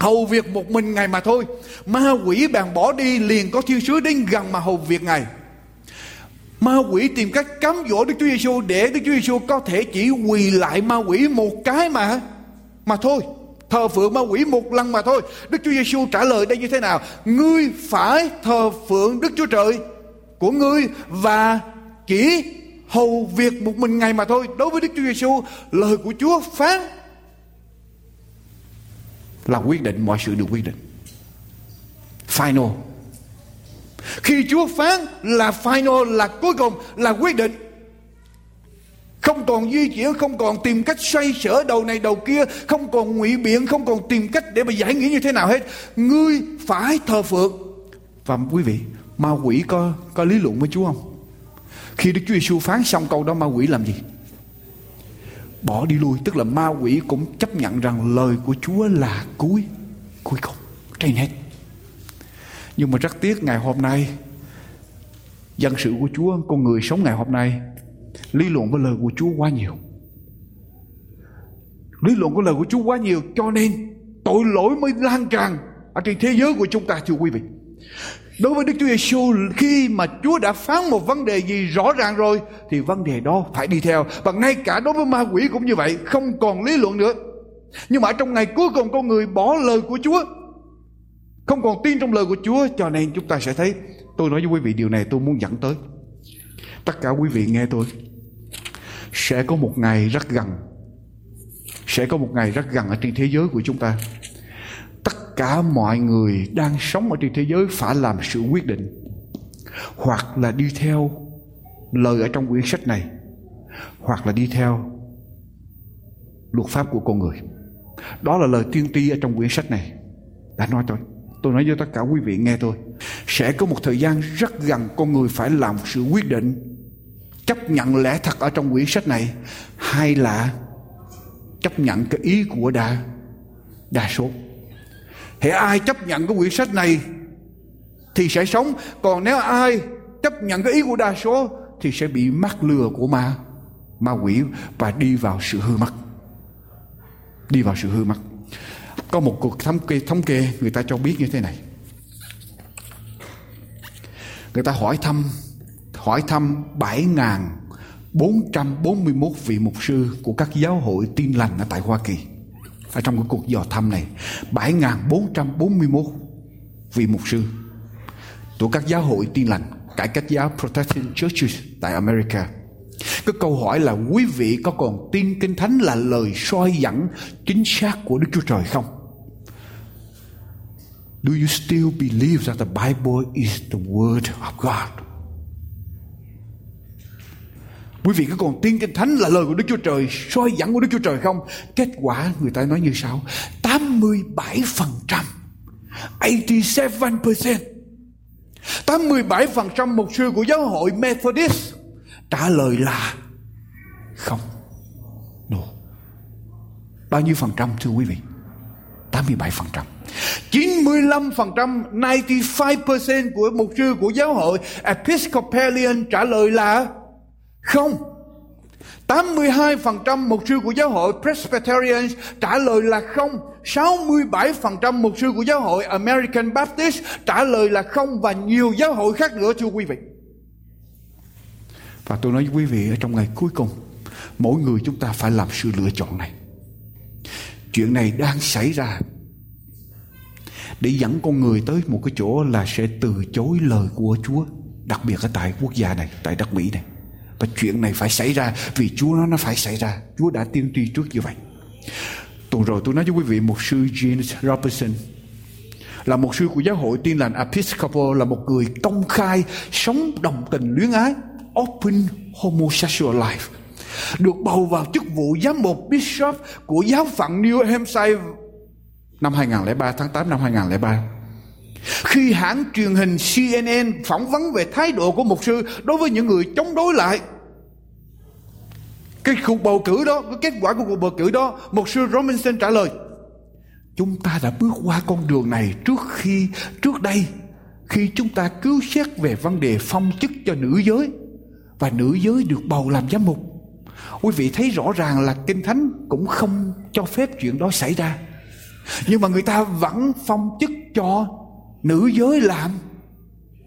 hầu việc một mình ngài mà thôi. Ma quỷ bèn bỏ đi, liền có thiên sứ đến gần mà hầu việc ngài. Ma quỷ tìm cách cám dỗ đức chúa giêsu để đức chúa giêsu có thể chỉ quỳ lại ma quỷ một cái mà mà thôi. Thờ phượng ma quỷ một lần mà thôi. Đức chúa giêsu trả lời đây như thế nào? Ngươi phải thờ phượng đức chúa trời của ngươi và chỉ hầu việc một mình ngài mà thôi. Đối với đức chúa giêsu lời của chúa phán là quyết định, mọi sự được quyết định. Final. Khi Chúa phán là final, là cuối cùng, là quyết định, không còn di chuyển, không còn tìm cách xoay sở đầu này đầu kia, không còn ngụy biện, không còn tìm cách để mà giải nghĩa như thế nào hết. Ngươi phải thờ phượng. Và quý vị, ma quỷ có có lý luận với Chúa không? Khi Đức Chúa Giêsu phán xong câu đó, ma quỷ làm gì? Bỏ đi lui. Tức là ma quỷ cũng chấp nhận rằng lời của Chúa là cuối cuối cùng, trên hết. Nhưng mà rất tiếc ngày hôm nay, dân sự của Chúa, con người sống ngày hôm nay, lý luận với lời của Chúa quá nhiều. Lý luận của lời của Chúa quá nhiều, cho nên tội lỗi mới lan tràn ở trên thế giới của chúng ta, thưa quý vị đối với Đức Chúa Giêsu khi mà Chúa đã phán một vấn đề gì rõ ràng rồi, thì vấn đề đó phải đi theo. Và ngay cả đối với ma quỷ cũng như vậy, không còn lý luận nữa. Nhưng mà ở trong ngày cuối cùng, con người bỏ lời của Chúa. Không còn tin trong lời của Chúa, cho nên chúng ta sẽ thấy, tôi nói với quý vị điều này tôi muốn dẫn tới. Tất cả quý vị nghe tôi. Sẽ có một ngày rất gần. Sẽ có một ngày rất gần ở trên thế giới của chúng ta cả mọi người đang sống ở trên thế giới phải làm sự quyết định, hoặc là đi theo lời ở trong quyển sách này, hoặc là đi theo luật pháp của con người. Đó là lời tiên tri ở trong quyển sách này đã nói tôi tôi nói với tất cả quý vị nghe tôi sẽ có một thời gian rất gần con người phải làm sự quyết định, chấp nhận lẽ thật ở trong quyển sách này, hay là chấp nhận cái ý của đa đa số hệ ai chấp nhận cái quyển sách này thì sẽ sống. Còn nếu ai chấp nhận cái ý của đa số thì sẽ bị mắc lừa của ma ma quỷ và đi vào sự hư mất. Đi vào sự hư mất. Có một cuộc thống kê thống kê người ta cho biết như thế này. Người ta hỏi thăm hỏi thăm 7.441 vị mục sư của các giáo hội tin lành ở tại Hoa Kỳ ở trong cái cuộc dò thăm này 7.441 vị mục sư của các giáo hội tin lành, cải cách giáo Protestant Churches tại America cái câu hỏi là quý vị có còn tin kinh thánh là lời soi dẫn chính xác của Đức Chúa Trời không? Do you still believe that the Bible is the word of God? Quý vị có còn tin kinh thánh là lời của Đức Chúa Trời, soi dẫn của Đức Chúa Trời không? Kết quả người ta nói như sau. 87%. 87%. 87% mục sư của giáo hội Methodist trả lời là không. No. Bao nhiêu phần trăm thưa quý vị? 87%. 95% 95% của mục sư của giáo hội Episcopalian trả lời là không. 82% mục sư của giáo hội Presbyterian trả lời là không. 67% mục sư của giáo hội American Baptist trả lời là không và nhiều giáo hội khác nữa thưa quý vị. Và tôi nói với quý vị ở trong ngày cuối cùng, mỗi người chúng ta phải làm sự lựa chọn này. Chuyện này đang xảy ra để dẫn con người tới một cái chỗ là sẽ từ chối lời của Chúa, đặc biệt ở tại quốc gia này, tại đất Mỹ này. Và chuyện này phải xảy ra vì Chúa nó nó phải xảy ra. Chúa đã tiên tri trước như vậy. Tuần rồi tôi nói với quý vị, một sư James Robertson là một sư của giáo hội tin lành Episcopal, là một người công khai sống đồng tình luyến ái, open homosexual life, được bầu vào chức vụ giám mục bishop của giáo phận New Hampshire năm 2003 tháng 8 năm 2003 khi hãng truyền hình CNN phỏng vấn về thái độ của mục sư đối với những người chống đối lại, cái cuộc bầu cử đó, cái kết quả của cuộc bầu cử đó, mục sư Robinson trả lời, chúng ta đã bước qua con đường này trước khi, trước đây, khi chúng ta cứu xét về vấn đề phong chức cho nữ giới và nữ giới được bầu làm giám mục. Quý vị thấy rõ ràng là kinh thánh cũng không cho phép chuyện đó xảy ra. Nhưng mà người ta vẫn phong chức cho nữ giới làm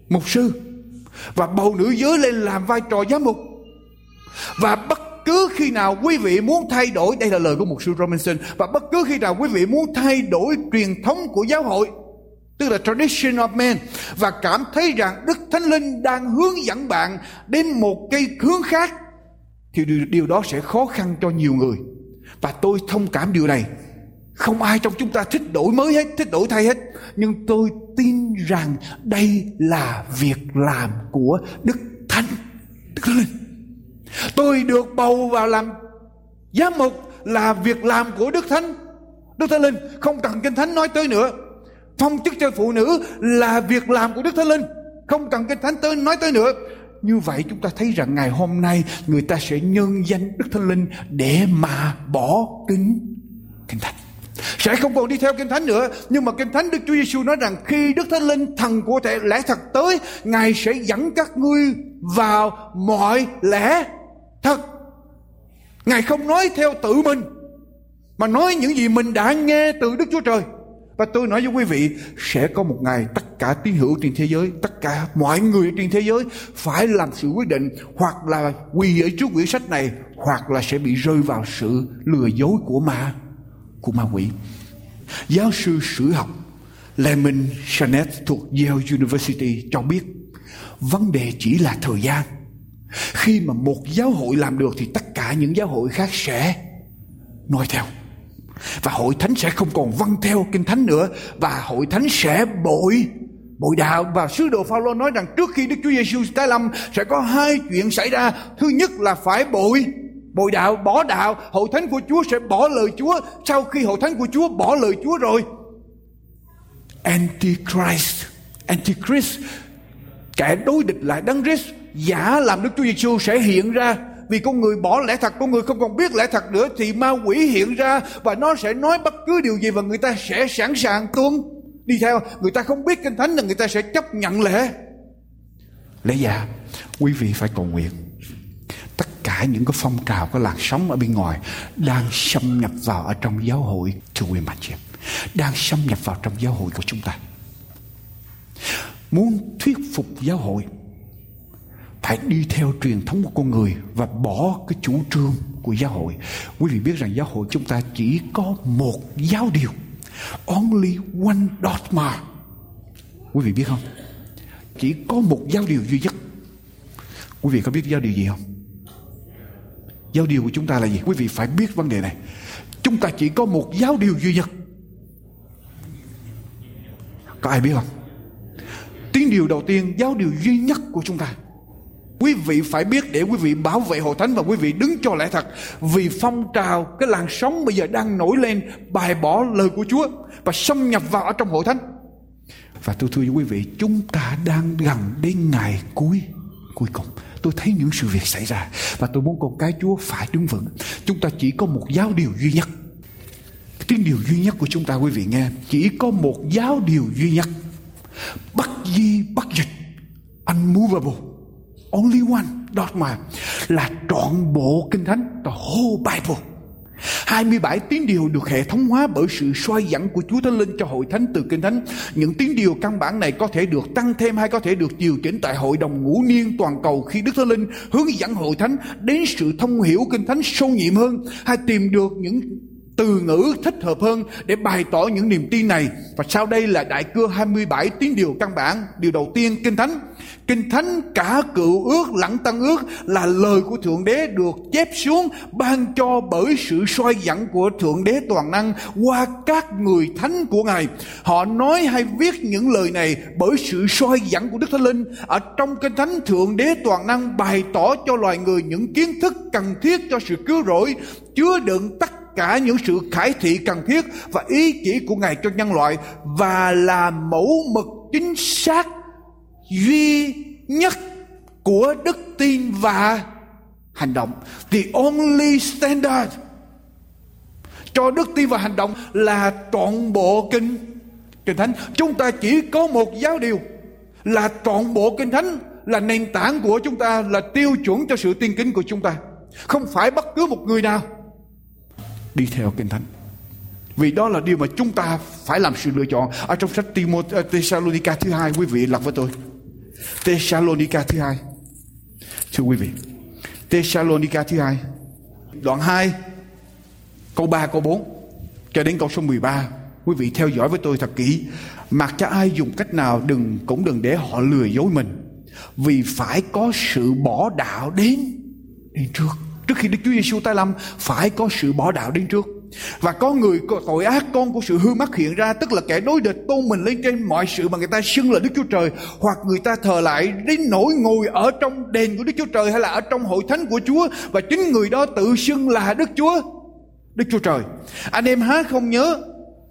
mục sư. Và bầu nữ giới lên làm vai trò giám mục. Và bất cứ khi nào quý vị muốn thay đổi đây là lời của mục sư Robinson và bất cứ khi nào quý vị muốn thay đổi truyền thống của giáo hội tức là tradition of men và cảm thấy rằng Đức Thánh Linh đang hướng dẫn bạn đến một cây hướng khác thì điều, điều đó sẽ khó khăn cho nhiều người. Và tôi thông cảm điều này không ai trong chúng ta thích đổi mới hết, thích đổi thay hết. Nhưng tôi tin rằng đây là việc làm của đức thánh. Đức thánh linh. Tôi được bầu vào làm giám mục là việc làm của đức thánh. Đức thánh linh, không cần kinh thánh nói tới nữa. Phong chức cho phụ nữ là việc làm của đức thánh linh. Không cần kinh thánh tới, nói tới nữa. Như vậy chúng ta thấy rằng ngày hôm nay người ta sẽ nhân danh đức thánh linh để mà bỏ kính kinh thánh sẽ không còn đi theo kinh thánh nữa. Nhưng mà kinh thánh đức chúa giêsu nói rằng khi đức thánh linh thần của thể lẽ thật tới ngài sẽ dẫn các ngươi vào mọi lẽ thật. Ngài không nói theo tự mình mà nói những gì mình đã nghe từ Đức Chúa Trời. Và tôi nói với quý vị sẽ có một ngày tất cả tín hữu trên thế giới, tất cả mọi người trên thế giới phải làm sự quyết định hoặc là quỳ ở trước quyển sách này hoặc là sẽ bị rơi vào sự lừa dối của ma của ma quỷ. Giáo sư sử học Lemon Chanet thuộc Yale University cho biết, vấn đề chỉ là thời gian. Khi mà một giáo hội làm được thì tất cả những giáo hội khác sẽ noi theo và hội thánh sẽ không còn vâng theo kinh thánh nữa, và hội thánh sẽ bội bội đạo và sứ đồ Phaolô nói rằng trước khi Đức Chúa Giêsu tái lâm sẽ có hai chuyện xảy ra thứ nhất là phải bội bội đạo, bỏ đạo hội thánh của Chúa sẽ bỏ lời Chúa. Sau khi hội thánh của Chúa bỏ lời Chúa rồi, Antichrist Antichrist, kẻ đối địch lại đấng Christ, giả làm Đức Chúa Giêsu sẽ hiện ra. Vì con người bỏ lẽ thật, con người không còn biết lẽ thật nữa thì ma quỷ hiện ra và nó sẽ nói bất cứ điều gì và người ta sẽ sẵn sàng tuân. Đi theo, người ta không biết kinh thánh là người ta sẽ chấp nhận lẽ lẽ già quý vị phải cầu nguyện cả những cái phong trào, cái làn sóng ở bên ngoài đang xâm nhập vào ở trong giáo hội thưa quý bà chị em đang xâm nhập vào trong giáo hội của chúng ta muốn thuyết phục giáo hội, phải đi theo truyền thống của con người và bỏ cái chủ trương của giáo hội. Quý vị biết rằng giáo hội chúng ta chỉ có một giáo điều. Only one dogma. Quý vị biết không? Chỉ có một giáo điều duy nhất. Quý vị có biết giáo điều gì không? Giáo điều của chúng ta là gì? Quý vị phải biết vấn đề này. Chúng ta chỉ có một giáo điều duy nhất. Có ai biết không? Tiếng điều đầu tiên, giáo điều duy nhất của chúng ta Quý vị phải biết để quý vị bảo vệ hội thánh và quý vị đứng cho lẽ thật. Vì phong trào, cái làn sóng bây giờ đang nổi lên bài bỏ lời của Chúa và xâm nhập vào ở trong hội thánh. Và tôi thưa với quý vị, chúng ta đang gần đến ngày cuối cuối cùng. Tôi thấy những sự việc xảy ra và tôi muốn con cái Chúa phải đứng vững. Chúng ta chỉ có một giáo điều duy nhất. Tiếng điều duy nhất của chúng ta quý vị nghe, chỉ có một giáo điều duy nhất. Bất di bất dịch, unmovable only one dogma là trọn bộ kinh thánh the whole Bible 27 tiếng điều được hệ thống hóa bởi sự soi dẫn của Chúa Thánh Linh cho hội thánh từ Kinh Thánh. Những tiếng điều căn bản này có thể được tăng thêm hay có thể được điều chỉnh tại hội đồng ngũ niên toàn cầu khi Đức Thánh Linh hướng dẫn hội thánh đến sự thông hiểu Kinh Thánh sâu nhiệm hơn, hay tìm được những từ ngữ thích hợp hơn để bày tỏ những niềm tin này. Và sau đây là đại cưa 27 tiếng điều căn bản. Điều đầu tiên, Kinh Thánh. Kinh Thánh cả cựu ước lẫn tăng ước là lời của Thượng Đế được chép xuống ban cho bởi sự soi dẫn của Thượng Đế toàn năng qua các người thánh của Ngài. Họ nói hay viết những lời này bởi sự soi dẫn của Đức Thánh Linh. Ở trong Kinh Thánh Thượng Đế toàn năng bày tỏ cho loài người những kiến thức cần thiết cho sự cứu rỗi, chứa đựng tất cả những sự khải thị cần thiết và ý chỉ của Ngài cho nhân loại và là mẫu mực chính xác, duy nhất của đức tin và hành động. The only standard cho đức tin và hành động là toàn bộ kinh kinh thánh. Chúng ta chỉ có một giáo điều là toàn bộ kinh thánh, là nền tảng của chúng ta, là tiêu chuẩn cho sự tiên kính của chúng ta. Không phải bất cứ một người nào đi theo kinh thánh. Vì đó là điều mà chúng ta phải làm sự lựa chọn. Ở trong sách Timothée ờ, Thessalonica thứ hai, quý vị lật với tôi. Thessalonica thứ hai. Thưa quý vị, Thessalonica thứ hai, đoạn 2 câu 3 câu 4 cho đến câu số 13 quý vị theo dõi với tôi thật kỹ. Mặc cho ai dùng cách nào đừng cũng đừng để họ lừa dối mình, vì phải có sự bỏ đạo đến đến trước. Trước khi Đức Chúa Giêsu tái lâm, phải có sự bỏ đạo đến trước. Và có người có tội ác, con của sự hư mất hiện ra, Tức là kẻ đối địch tôn mình lên trên mọi sự Mà người ta xưng là Đức Chúa Trời, Hoặc người ta thờ lại đến nỗi ngồi ở trong đền của Đức Chúa Trời Hay là ở trong hội thánh của Chúa, Và chính người đó tự xưng là Đức Chúa Đức Chúa Trời Anh em há không nhớ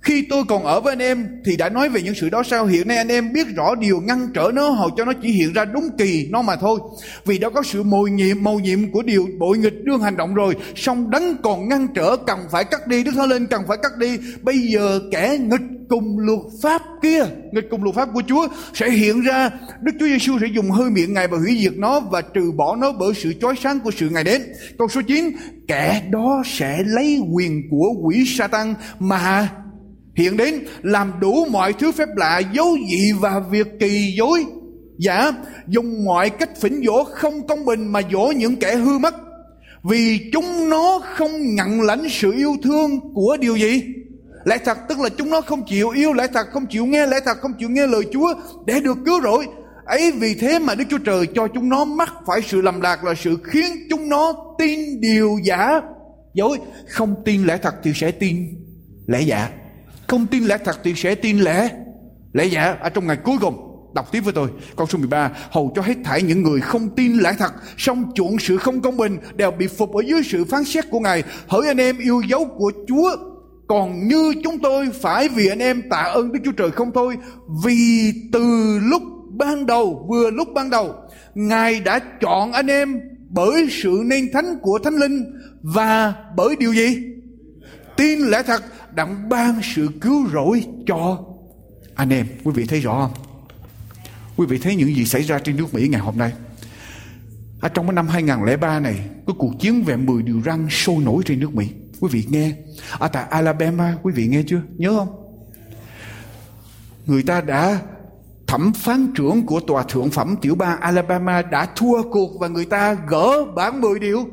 khi tôi còn ở với anh em thì đã nói về những sự đó sao. Hiện nay anh em biết rõ điều ngăn trở nó, hầu cho nó chỉ hiện ra đúng kỳ nó mà thôi. Vì đã có sự mồi nhiệm, mầu nhiệm của điều bội nghịch đương hành động rồi, song đấng còn ngăn trở, cần phải cắt đi. Đức thánh linh cần phải cắt đi. Bây giờ kẻ nghịch cùng luật pháp kia, nghịch cùng luật pháp của Chúa sẽ hiện ra. Đức Chúa Giêsu sẽ dùng hơi miệng Ngài và hủy diệt nó và trừ bỏ nó bởi sự chói sáng của sự Ngài đến. Câu số 9 kẻ đó sẽ lấy quyền của quỷ Satan mà hiện đến, làm đủ mọi thứ phép lạ, dấu dị và việc kỳ dối. Giả dùng mọi cách phỉnh dỗ không công bình mà dỗ những kẻ hư mất. Vì chúng nó không nhận lãnh sự yêu thương của điều gì? Lẽ thật tức là chúng nó không chịu yêu, lẽ thật không chịu nghe, lẽ thật không chịu nghe lời Chúa để được cứu rỗi. Ấy vì thế mà Đức Chúa Trời cho chúng nó mắc phải sự lầm lạc là sự khiến chúng nó tin điều giả. Dối, không tin lẽ thật thì sẽ tin lẽ giả không tin lẽ thật thì sẽ tin lẽ lẽ giả ở trong ngày cuối cùng Đọc tiếp với tôi, câu số 13, hầu cho hết thảy những người không tin lẽ thật, song chuộng sự không công bình, đều bị phục ở dưới sự phán xét của Ngài. Hỡi anh em yêu dấu của Chúa, còn như chúng tôi phải vì anh em tạ ơn Đức Chúa Trời không thôi, vì từ lúc ban đầu, vừa lúc ban đầu, Ngài đã chọn anh em bởi sự nên thánh của Thánh Linh và bởi điều gì? Tin lẽ thật đặng ban sự cứu rỗi cho anh em. Quý vị thấy rõ không? Quý vị thấy những gì xảy ra trên nước Mỹ ngày hôm nay? Ở trong cái năm 2003 này, cái cuộc chiến về 10 điều răn sôi nổi trên nước Mỹ. Quý vị nghe. Ở tại Alabama, quý vị nghe chưa? Nhớ không? Người ta đã thẩm phán trưởng của tòa thượng phẩm tiểu bang Alabama đã thua cuộc và người ta gỡ bản 10 điều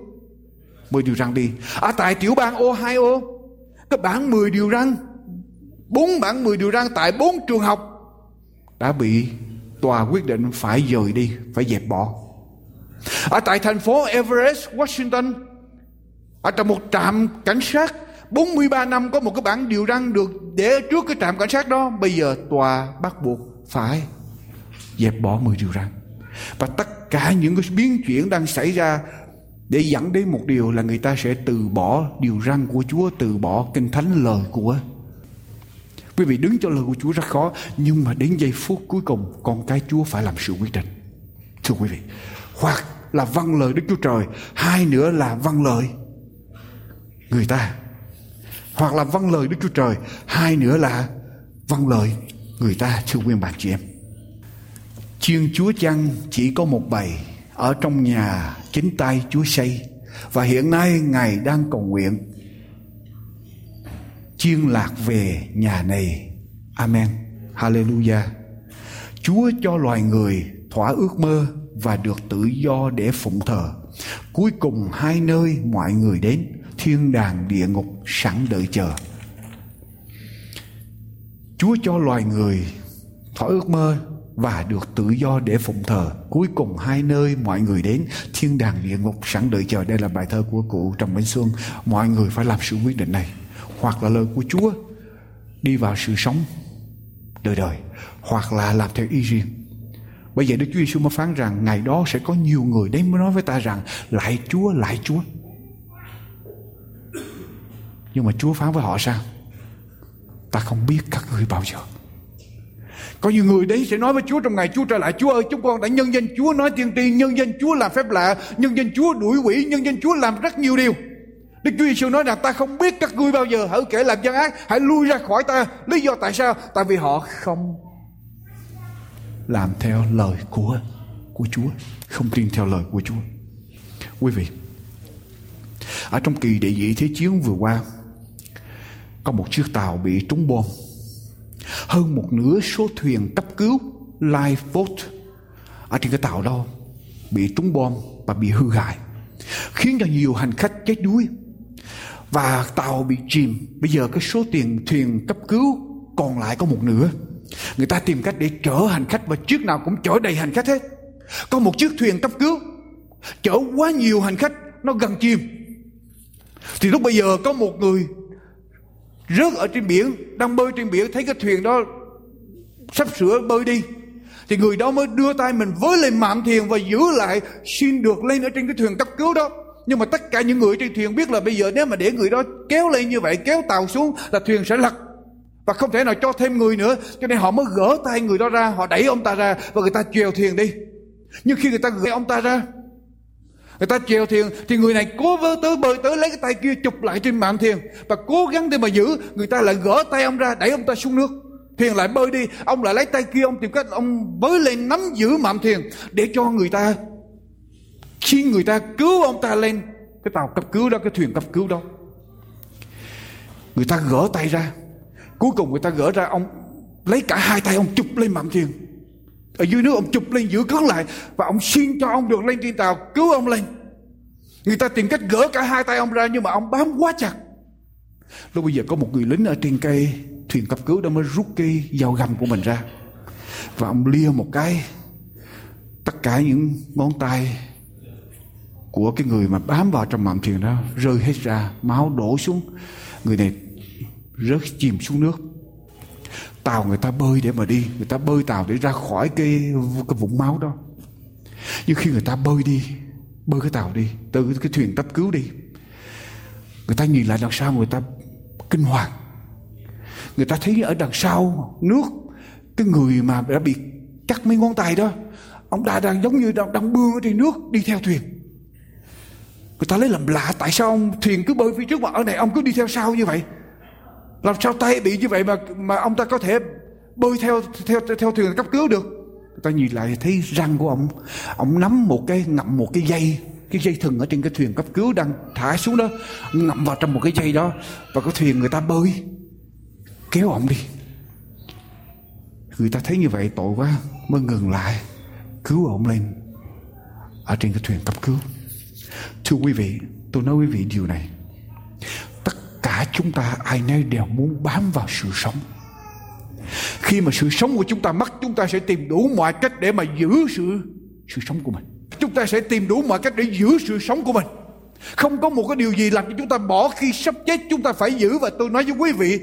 10 điều răn đi. Ở tại tiểu bang Ohio, cái bản 10 điều răn. Bốn bản 10 điều răn tại bốn trường học. Đã bị tòa quyết định phải dời đi, phải dẹp bỏ. Ở tại thành phố Everest, Washington, ở trong một trạm cảnh sát 43 năm có một cái bản điều răn được để trước cái trạm cảnh sát đó. Bây giờ tòa bắt buộc phải dẹp bỏ 10 điều răn. Và tất cả những cái biến chuyển đang xảy ra để dẫn đến một điều là người ta sẽ từ bỏ điều răn của Chúa, từ bỏ kinh thánh, lời của Quý vị đứng cho lời của Chúa rất khó, Nhưng mà đến giây phút cuối cùng, Con cái Chúa phải làm sự quyết định. Thưa quý vị, Hoặc là vâng lời Đức Chúa Trời, Hai nữa là vâng lời Người ta. Hoặc là vâng lời Đức Chúa Trời, Hai nữa là vâng lời người ta, Thưa quý bạn chị em. Chiên Chúa chăng chỉ có một bầy ở trong nhà chính tay Chúa xây Và hiện nay Ngài đang cầu nguyện chiên lạc về nhà này. Amen. Hallelujah. Chúa cho loài người thỏa ước mơ và được tự do để phụng thờ. Cuối cùng hai nơi mọi người đến, thiên đàng địa ngục sẵn đợi chờ. Chúa cho loài người thỏa ước mơ và được tự do để phụng thờ. Cuối cùng hai nơi mọi người đến, thiên đàng địa ngục sẵn đợi chờ. Đây là bài thơ của cụ Trần Minh Xuân. Mọi người phải làm sự quyết định này hoặc là lời của Chúa đi vào sự sống đời đời hoặc là làm theo ý riêng bây giờ Đức Chúa Giêsu mới phán rằng ngày đó sẽ có nhiều người đến mới nói với ta rằng lại Chúa lại Chúa nhưng mà Chúa phán với họ sao ta không biết các ngươi bao giờ có nhiều người đến sẽ nói với Chúa trong ngày Chúa trở lại. Chúa ơi, chúng con đã nhân danh Chúa nói tiên tri, Nhân danh Chúa làm phép lạ, Nhân danh Chúa đuổi quỷ, Nhân danh Chúa làm rất nhiều điều. Đức Chúa Giêsu nói rằng ta không biết các ngươi bao giờ hỡi kẻ làm gian ác, hãy lui ra khỏi ta. Lý do tại sao? Tại vì họ không làm theo lời của của Chúa, không tin theo lời của Chúa. Quý vị, ở trong kỳ địa vị thế chiến vừa qua, có một chiếc tàu bị trúng bom hơn một nửa số thuyền cấp cứu lifeboat ở trên cái tàu đó bị trúng bom và bị hư hại, khiến cho nhiều hành khách chết đuối. Và tàu bị chìm. Bây giờ cái số tiền thuyền cấp cứu còn lại có một nửa. Người ta tìm cách để chở hành khách và chiếc nào cũng chở đầy hành khách hết. Có một chiếc thuyền cấp cứu, chở quá nhiều hành khách, nó gần chìm. Thì lúc bây giờ có một người rớt ở trên biển, đang bơi trên biển, thấy cái thuyền đó sắp sửa bơi đi, thì người đó mới đưa tay mình với lên mạn thuyền và giữ lại xin được lên ở trên cái thuyền cấp cứu đó. Nhưng mà tất cả những người trên thuyền biết là bây giờ nếu mà để người đó kéo lên như vậy, kéo tàu xuống là thuyền sẽ lật. Và không thể nào cho thêm người nữa, cho nên họ mới gỡ tay người đó ra, họ đẩy ông ta ra và người ta chèo thuyền đi. Nhưng khi người ta gỡ ông ta ra người ta chèo thuyền thì người này cố vơ tới bơi tới lấy cái tay kia chụp lại trên mạn thuyền và cố gắng để mà giữ, người ta lại gỡ tay ông ra, đẩy ông ta xuống nước. Thuyền lại bơi đi, ông lại lấy tay kia, ông tìm cách ông bới lên nắm giữ mạm thuyền để cho người ta, khi người ta cứu ông ta lên cái tàu cấp cứu đó, cái thuyền cấp cứu đó, người ta gỡ tay ra. Cuối cùng người ta gỡ ra, ông lấy cả hai tay ông chụp lên mạm thuyền ở dưới nước ông chụp lên giữ cứng lại và ông xin cho ông được lên trên tàu, cứu ông lên. Người ta tìm cách gỡ cả hai tay ông ra nhưng mà ông bám quá chặt. Lúc bây giờ có một người lính ở trên cây, thuyền cấp cứu đó mới rút cái dao găm của mình ra. Và ông lia một cái, tất cả những ngón tay của cái người mà bám vào trong mạm thuyền đó rơi hết ra, máu đổ xuống. Người này rớt chìm xuống nước tàu người ta bơi để mà đi người ta bơi tàu để ra khỏi cái cái vũng máu đó. Nhưng khi người ta bơi đi bơi cái tàu đi từ cái thuyền cấp cứu đi người ta nhìn lại đằng sau người ta kinh hoàng. Người ta thấy ở đằng sau nước cái người mà đã bị cắt mấy ngón tay đó ông ta đang giống như đang, đang bươn ở trên nước đi theo thuyền. Người ta lấy làm lạ tại sao ông thuyền cứ bơi phía trước mà ở này ông cứ đi theo sau như vậy? Làm sao tay bị như vậy mà mà ông ta có thể bơi theo theo theo thuyền cấp cứu được? Người ta nhìn lại thấy răng của ông. Ông nắm một cái, ngậm một cái dây. Cái dây thừng ở trên cái thuyền cấp cứu đang thả xuống đó. Ngậm vào trong một cái dây đó và cái thuyền người ta bơi. Kéo ông đi. Người ta thấy như vậy tội quá, mới ngừng lại, cứu ông lên ở trên cái thuyền cấp cứu. Thưa quý vị, tôi nói quý vị điều này cả chúng ta ai nấy đều muốn bám vào sự sống. Khi mà sự sống của chúng ta mất, chúng ta sẽ tìm đủ mọi cách để mà giữ sự sự sống của mình. Chúng ta sẽ tìm đủ mọi cách để giữ sự sống của mình. Không có một cái điều gì làm cho chúng ta bỏ khi sắp chết, chúng ta phải giữ. Và tôi nói với quý vị,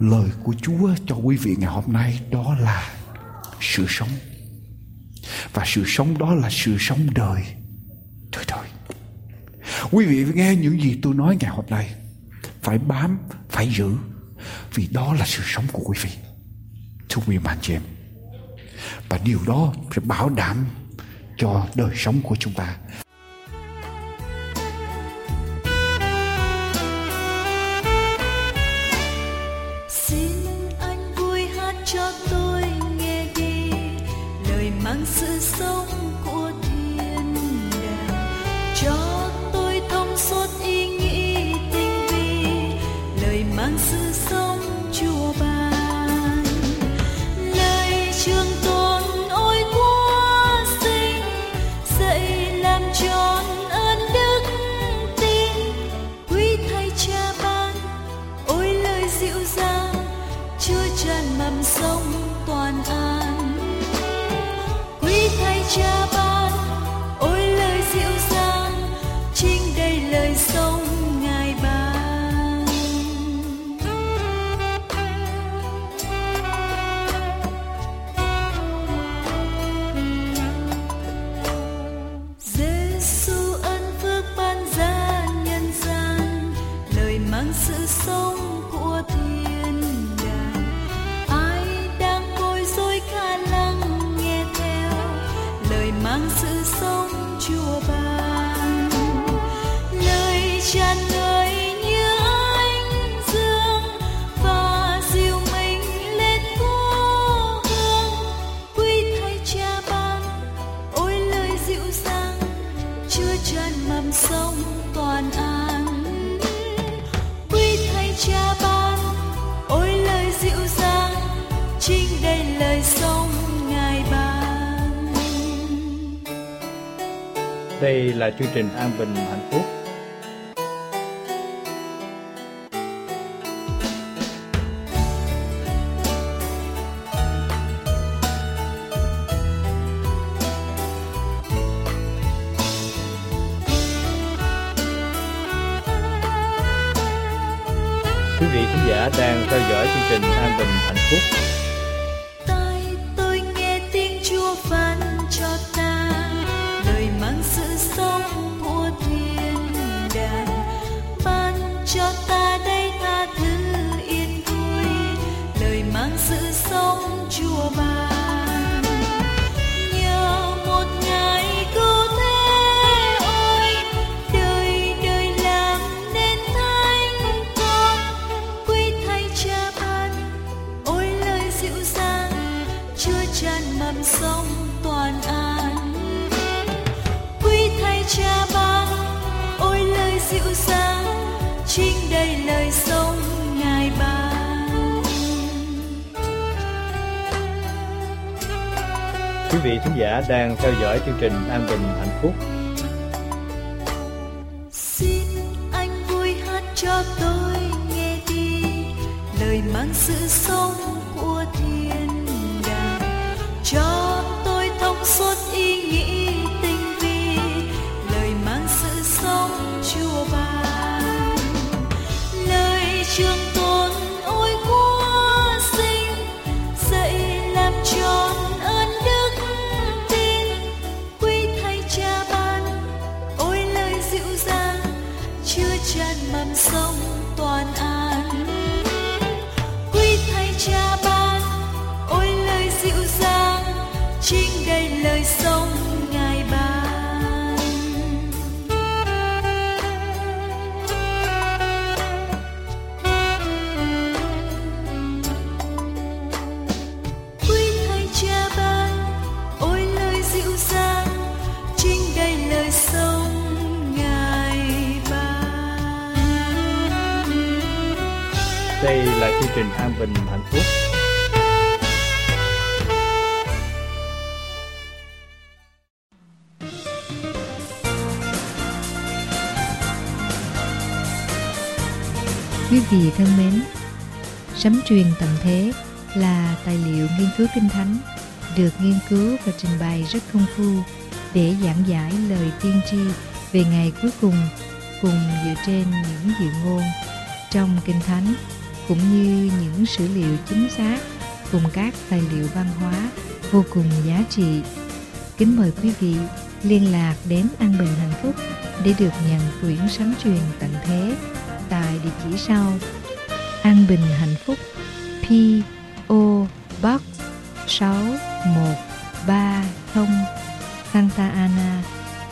lời của Chúa cho quý vị ngày hôm nay đó là sự sống. Và sự sống đó là sự sống đời. Đời đời quý vị nghe những gì tôi nói ngày hôm nay, phải bám, phải giữ, vì đó là sự sống của quý vị. Thưa quý bạn chị em, và điều đó sẽ bảo đảm cho đời sống của chúng ta. Là chương trình An Bình Hạnh Phúc. quý vị khán giả đang theo dõi chương trình an bình hạnh phúc. Xin anh vui hát cho tôi nghe đi lời mang sự sống là An Bình Hạnh Phúc. Quý vị thân mến, Sấm truyền tầm thế là tài liệu nghiên cứu kinh thánh được nghiên cứu và trình bày rất công phu để giảng giải lời tiên tri về ngày cuối cùng cùng dựa trên những dự ngôn trong kinh thánh cũng như những sử liệu chính xác cùng các tài liệu văn hóa vô cùng giá trị. Kính mời quý vị liên lạc đến An Bình Hạnh Phúc để được nhận quyển sấm truyền tận thế tại địa chỉ sau An Bình Hạnh Phúc P.O. Box 6130 Santa Ana,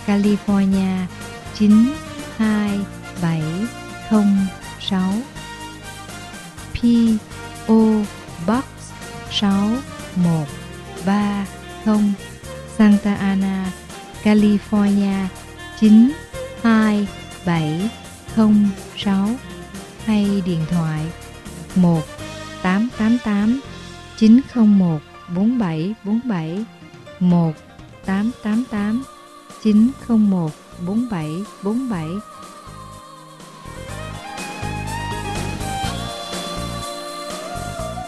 California 92706 PO Box 6130 Santa Ana, California 92706 hay điện thoại 1 888 901 4747 1 888 901 4747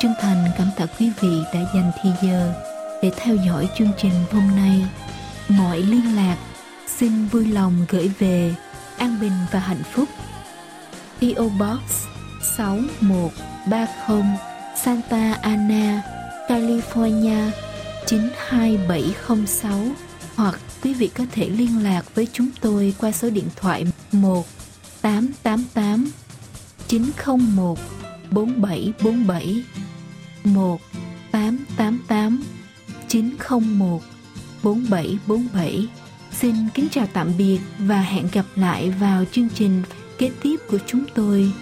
Chân thành cảm tạ quý vị đã dành thời giờ để theo dõi chương trình hôm nay. Mọi liên lạc xin vui lòng gửi về An Bình và Hạnh Phúc. PO Box 6130 Santa Ana, California 92706 hoặc quý vị có thể liên lạc với chúng tôi qua số điện thoại 1 888 901 4747 1 888 901 4747 Xin kính chào tạm biệt và hẹn gặp lại vào chương trình kế tiếp của chúng tôi.